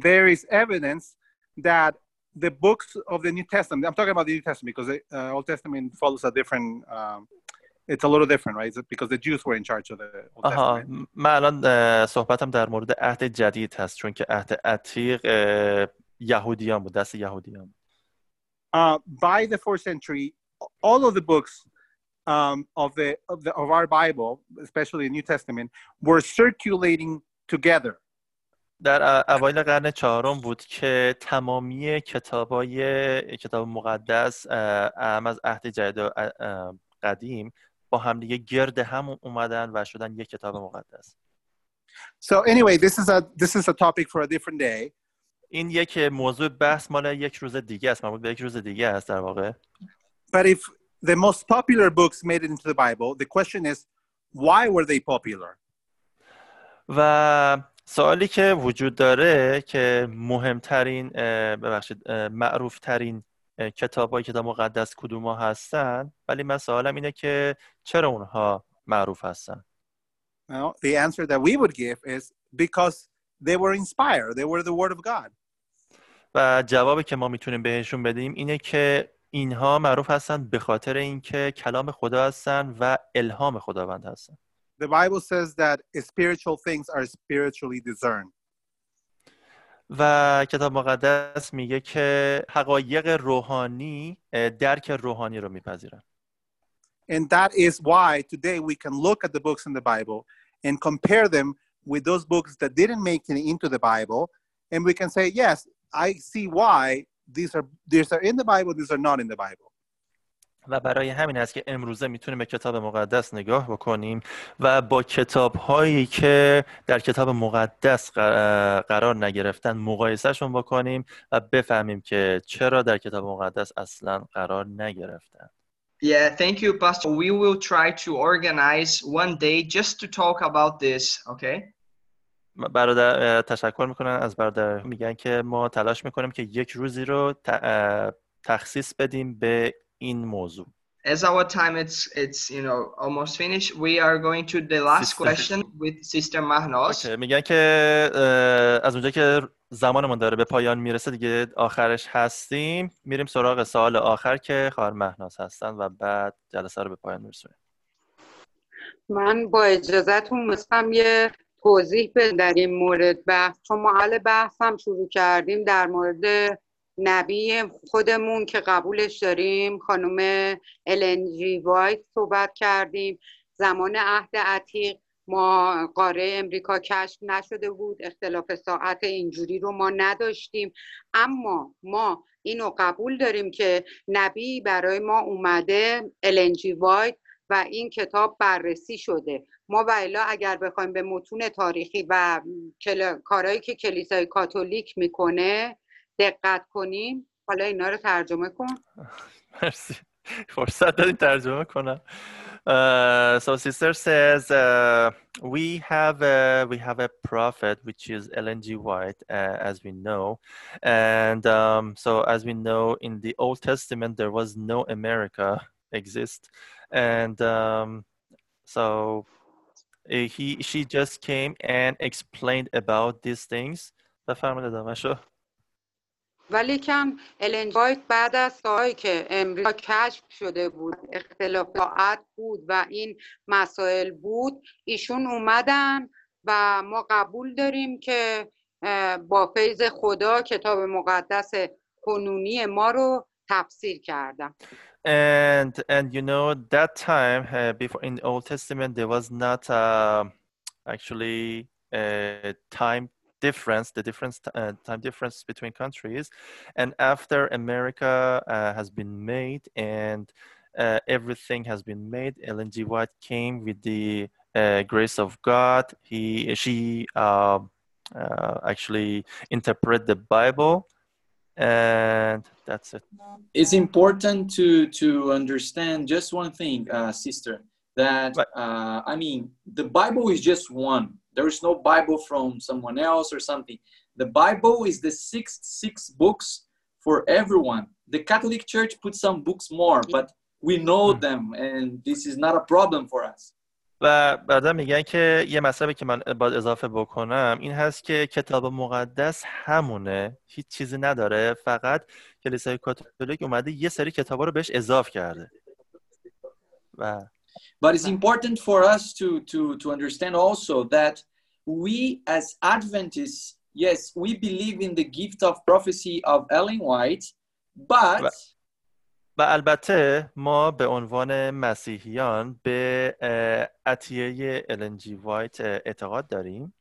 there is evidence that the books of the New Testament, I'm talking about the New Testament because the uh, Old Testament follows a different, um, it's a little different, right? It's because the Jews were in charge of the Old آها Testament. م- من الان اه، صحبتم در مورد عهد جدید هست چون که عهد عتیق اه، یهودیان بود دست یهودیان بود. Uh, by the fourth century, all of the books um, of the of the of our Bible, especially the New Testament, were circulating together. در اوایل قرن چهارم بود که تمامی کتابای کتاب مقدس اه، هم از عهد جدید و قدیم با همدیگه گرد هم اومدن و شدن یک کتاب مقدس So anyway, this is a this is a topic for a different day. این یک موضوع بحث مال یک روز دیگه است مربوط به یک روز دیگه است در واقع But if the most popular books made it into the Bible, the question is, why were they popular? و سوالی که وجود داره که مهمترین ببخشید معروفترین اه، کتابای کتاب مقدس کدوم ها هستن ولی من سوالم اینه که چرا اونها معروف هستن Well, the answer that we would give is because they were inspired. They were the Word of God. و جوابی که ما می‌تونیم بهشون بدیم اینه که اینها معروف هستن به خاطر اینکه کلام خدا هستن و الهام خداوند هستن The Bible says that spiritual things are spiritually discerned. و کتاب مقدس میگه که حقایق روحانی اه، درک روحانی رو میپذیرن And that is why today we can look at the books in the Bible and compare them with those books that didn't make it into the Bible. And we can say, yes, I see why these are these are in the Bible, these are not in the Bible. و برای همین است که امروزه می‌تونیم به کتاب مقدس نگاه بکنیم و با کتاب هایی که در کتاب مقدس قر- قرار نگرفتن مقایسهشون بکنیم و بفهمیم که چرا در کتاب مقدس اصلا قرار نگرفتن Yeah, thank you, Pastor. We will try to organize one day just to talk about this, okay? برادر تشکر می‌کنن از برادر میگن که ما تلاش می‌کنیم که یک روزی رو تخصیص بدیم به این موضوع as our time it's it's you know almost finished, we are going to the last Sister. question with Sister Mahnos. اوکی. میگن که از اونجا که زمانمون داره به پایان می‌رسه دیگه آخرش هستیم میریم سراغ سوال آخر که خواهر مهناز هستن و بعد جلسه رو به پایان میرسونیم من با اجازهتون می‌خوام یه توضیح بدم در این مورد بحث چون ما حال بحثم شروع کردیم در مورد نبی خودمون که قبولش داریم خانم النجی وایت صحبت کردیم. زمان عهد عتیق ما قاره امریکا کشف نشده بود. اختلاف ساعت اینجوری رو ما نداشتیم. اما ما اینو قبول داریم که نبی برای ما اومده النجی وایت و این کتاب بررسی شده. ما و اگر بخوایم به متون تاریخی و کل... کارهایی که کلیسای کاتولیک می‌کنه دقت کنیم حالا اینا رو ترجمه کن مرسی فرصت دادین ترجمه کنم Uh, so sister says uh, we have a, we have a prophet which is Ellen G. White uh, as we know and um, so as we know in the Old Testament there was no America exist and um, so uh, he she just came and explained about these things بفرمایید ادامه‌شو. ولیکن الن وایت بعد از سالهایی که امریکا کشف شده بود اختلاف ساعت بود و این مسائل بود ایشون اومدن و ما قبول داریم که با فیض خدا کتاب مقدس کنونی ما رو تفسیر کردن and and you know that time uh, before in the Old Testament there was not uh, actually a time difference the difference uh, time difference between countries and after America uh, has been made and uh, everything has been made Ellen G. White came with the uh, grace of God he she uh, uh, actually interpret the Bible and that's it It's important to to understand just one thing, uh, sister. That uh, I mean, the Bible is just one. There is no Bible from someone else or something. The Bible is the six six books for everyone. The Catholic Church put some books more, but we know Mm. them, and this is not a problem for us. و بعدا میگن که یه مطلبی که من باید اضافه بکنم این هست که کتاب مقدس همونه هیچ چیزی نداره فقط کلیسای کاتولیک اومده یه سری کتابا رو بهش اضاف کرده و But it's important for us to to to understand also that we as Adventists, yes, we believe in the gift of prophecy of Ellen White, but Right. و البته ما به عنوان مسیحیان به اه، عطیه الن جی وایت اه، اعتقاد داریم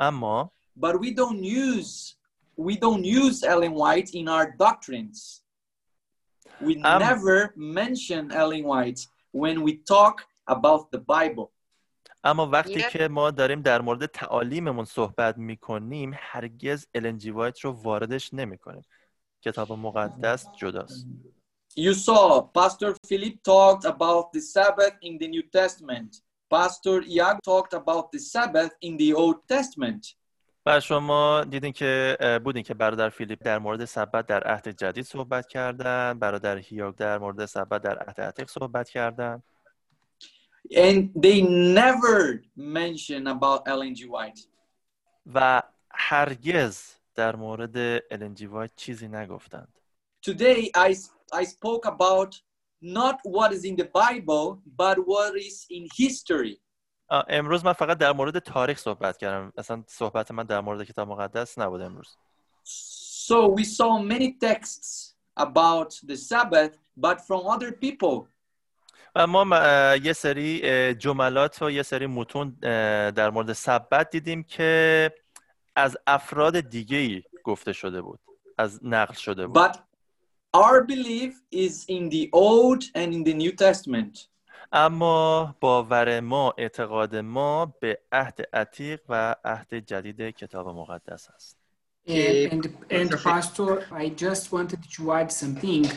اما but we don't use we don't use Ellen White in our doctrines. We Um, never mention Ellen White when we talk about the Bible. اما وقتی یه- که ما داریم در مورد تعالیممون صحبت میکنیم هرگز الن جی وایت رو واردش نمیکنیم کتاب مقدس جداست You saw Pastor Philip talked about the Sabbath in the New Testament. Pastor Iago talked about the Sabbath in the Old Testament. و شما دیدین که بودین که برادر فیلیپ در مورد سبت در عهد جدید صحبت کردن برادر هیاگ در مورد سبت در عهد عتیق صحبت کردن And they never mention about Ellen G. White. و هرگز در مورد الن جی وایت چیزی نگفتند Today, I, I spoke about not what is in the Bible, but what is in history. امروز من فقط در مورد تاریخ صحبت کردم اصلا صحبت من در مورد کتاب مقدس نبود امروز So we saw many texts about the Sabbath, but from other people. و ما یه سری جملات و یه سری متون در مورد سبت دیدیم که از افراد دیگه ای گفته شده بود از نقل شده بود But our belief is in the Old and in the New Testament. اما باور ما اعتقاد ما به عهد عتیق و عهد جدید کتاب مقدس است And, and. Pastor, I just wanted to add something.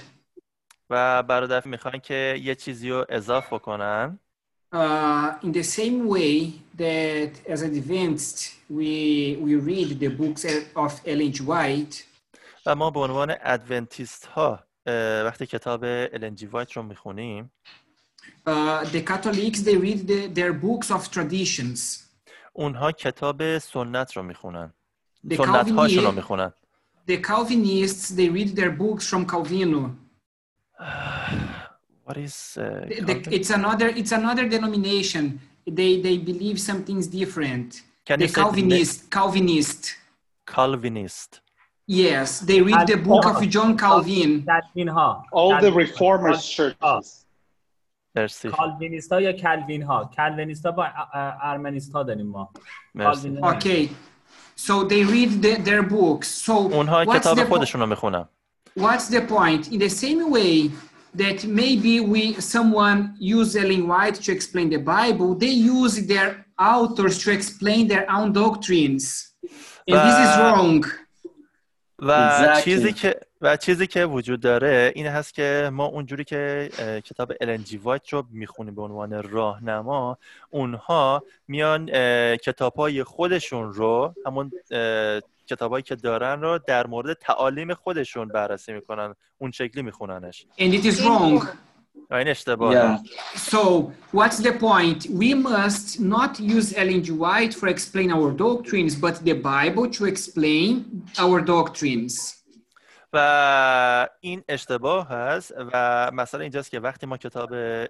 و برادر می‌خوان که یه چیزی رو اضاف بکنن Uh, in the same way that as Adventists we we read the books of Ellen G. White, و ما به عنوان ادونتیست ها وقتی کتاب النجی وایت رو می‌خونیم the Catholics they read the, their books of traditions. اونها کتاب سنت رو میخونن The سنت هاشون رو Calvini- میخونن The Calvinists they read their books from Calvino. What is uh, The- the- Calvin? it's another it's another denomination. They they believe some things different. Can the you say the name? Calvinist Calvinist. Calvinist Yes, they read the book of John Calvin. کلوین ها All the کلوین- reformers آه. churches. مرسی کالوینیست ها یا کلوین ها کلوینیست ها با ا- ارمنیست ها داریم ما مرسی کالوین- Okay, so they read the, their books. So اونها what's کتاب the po- خودشون رو میخونن what's the point? In the same way that maybe we someone use Ellen White to explain the Bible, they use their authors to explain their own doctrines, and this is But- wrong. و Exactly. چیزی که و چیزی که وجود داره این هست که ما اونجوری که کتاب النجی وایت رو می‌خونیم به عنوان راهنما اونها میان کتاب های خودشون رو همون کتابایی که دارن رو در مورد تعالیم خودشون بررسی می‌کنن اون شکلی میخوننش And it is wrong. این اشتباهه Yeah. So what's the point? We must not use Ellen G. White for explain our doctrines, but the Bible to explain our doctrines. و این اشتباه هست و مثلا اینجاست که وقتی ما کتاب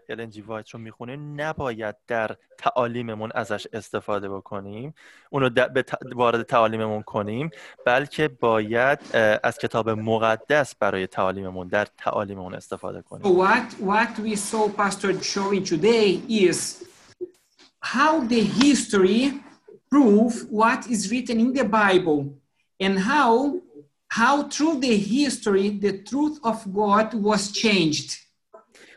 النجی وایت رو می‌خونیم نباید در تعالیممون ازش استفاده بکنیم. اونو وارد تعالیممون کنیم بلکه باید از کتاب مقدس برای تعالیممون در تعالیممون استفاده کنیم. What what we saw Pastor showing today is how the history prove what is written in the Bible and how how through the history the truth of God was changed.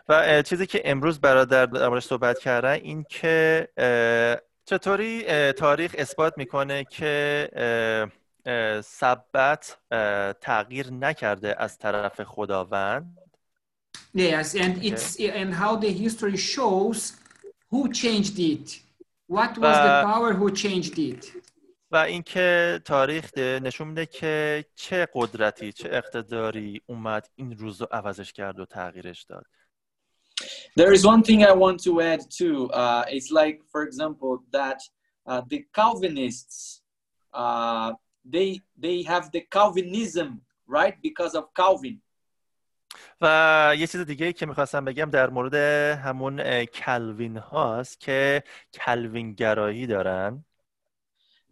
و چیزی که امروز برادر در موردش صحبت کردن این که چطوری تاریخ اثبات می‌کنه که سبت تغییر نکرده از طرف خداوند Yes, and it's and how the history shows who changed it. What was the power who changed it? و اینکه تاریخ ده- نشون میده که چه قدرتی چه اقتداری اومد این روز رو عوضش کرد و تغییرش داد There is one thing I want to add too. Uh, it's like, for example, that uh, the Calvinists, uh, they they have the Calvinism, right? Because of Calvin. و یه چیز دیگه ای که می‌خواستم بگم در مورد همون کلوین هاست که کلوین گرایی دارن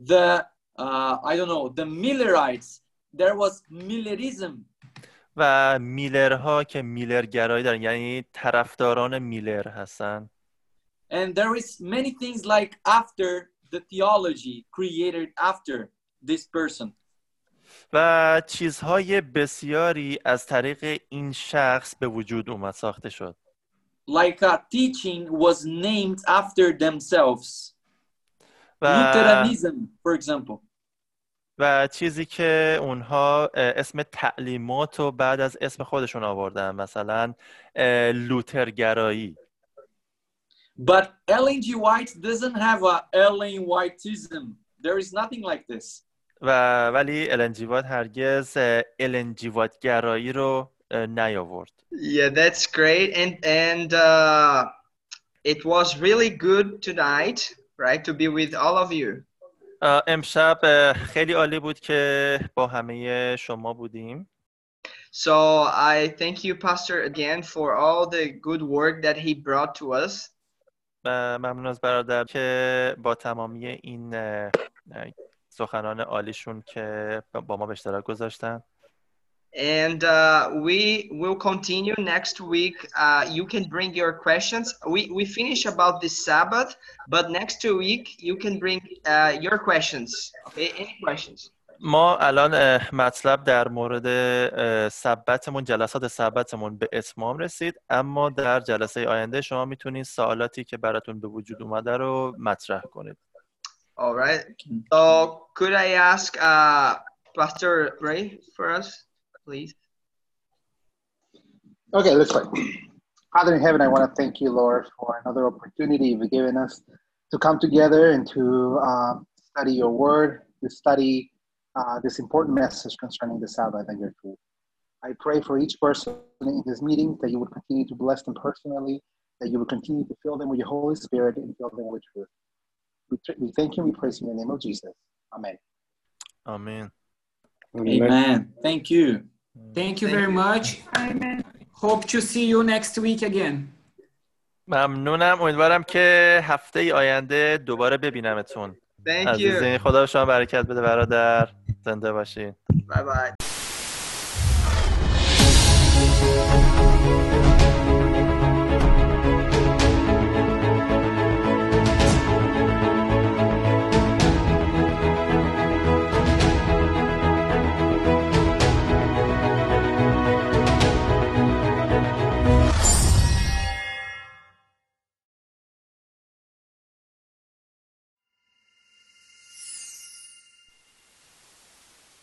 The uh, I don't know the Millerites. There was Millerism. و میلرها که میلر گرایی دارن یعنی طرفداران میلر هستن And there is many things like after the theology created after this person. و چیزهای بسیاری از طریق این شخص به وجود اومد ساخته شد Like a teaching was named after themselves. و, for example. و چیزی که اونها اسم تعلیمات رو بعد از اسم خودشون آوردن مثلا لوترگرایی But Ellen G. White doesn't have a Ellen Whiteism. There is nothing like this. و ولی النجیوات هرگز اه، النجیوات گرایی رو نیاورد Yeah, that's great. And and uh, it was really good tonight, right, to be with all of you. اه، امشب اه، خیلی عالی بود که با همه شما بودیم So I thank you, Pastor, again for all the good work that he brought to us. و ممنون از برادر که با تمامی این سخنان عالیشون که با ما به اشتراک گذاشتن And uh, we will continue next week. Uh, you can bring your questions. We, we finish about the Sabbath, but next week you can bring uh, your questions. Okay, any questions? ما الان اه، مطلب در مورد اه، سبتمون جلسات سبتمون به اتمام رسید اما در جلسه آینده شما میتونید سوالاتی که براتون به وجود اومده رو مطرح کنید All right. So could I ask uh, Pastor Ray for us, please. Okay, let's pray. Father in heaven, I want to thank you, Lord, for another opportunity you've given us to come together and to uh, study your word, to study uh, this important message concerning the Sabbath and your truth. I pray for each person in this meeting that you would continue to bless them personally, that you would continue to fill them with your Holy Spirit and fill them with truth. We, we thank you we praise you in the name of Jesus. Amen. Amen. Amen. Amen. Thank you. Thank you very much. Hope to see you next week again. ممنونم امیدوارم که هفته آینده دوباره ببینمتون Thank عزیزین you. خدا به شما برکت بده برادر زنده باشین Bye bye.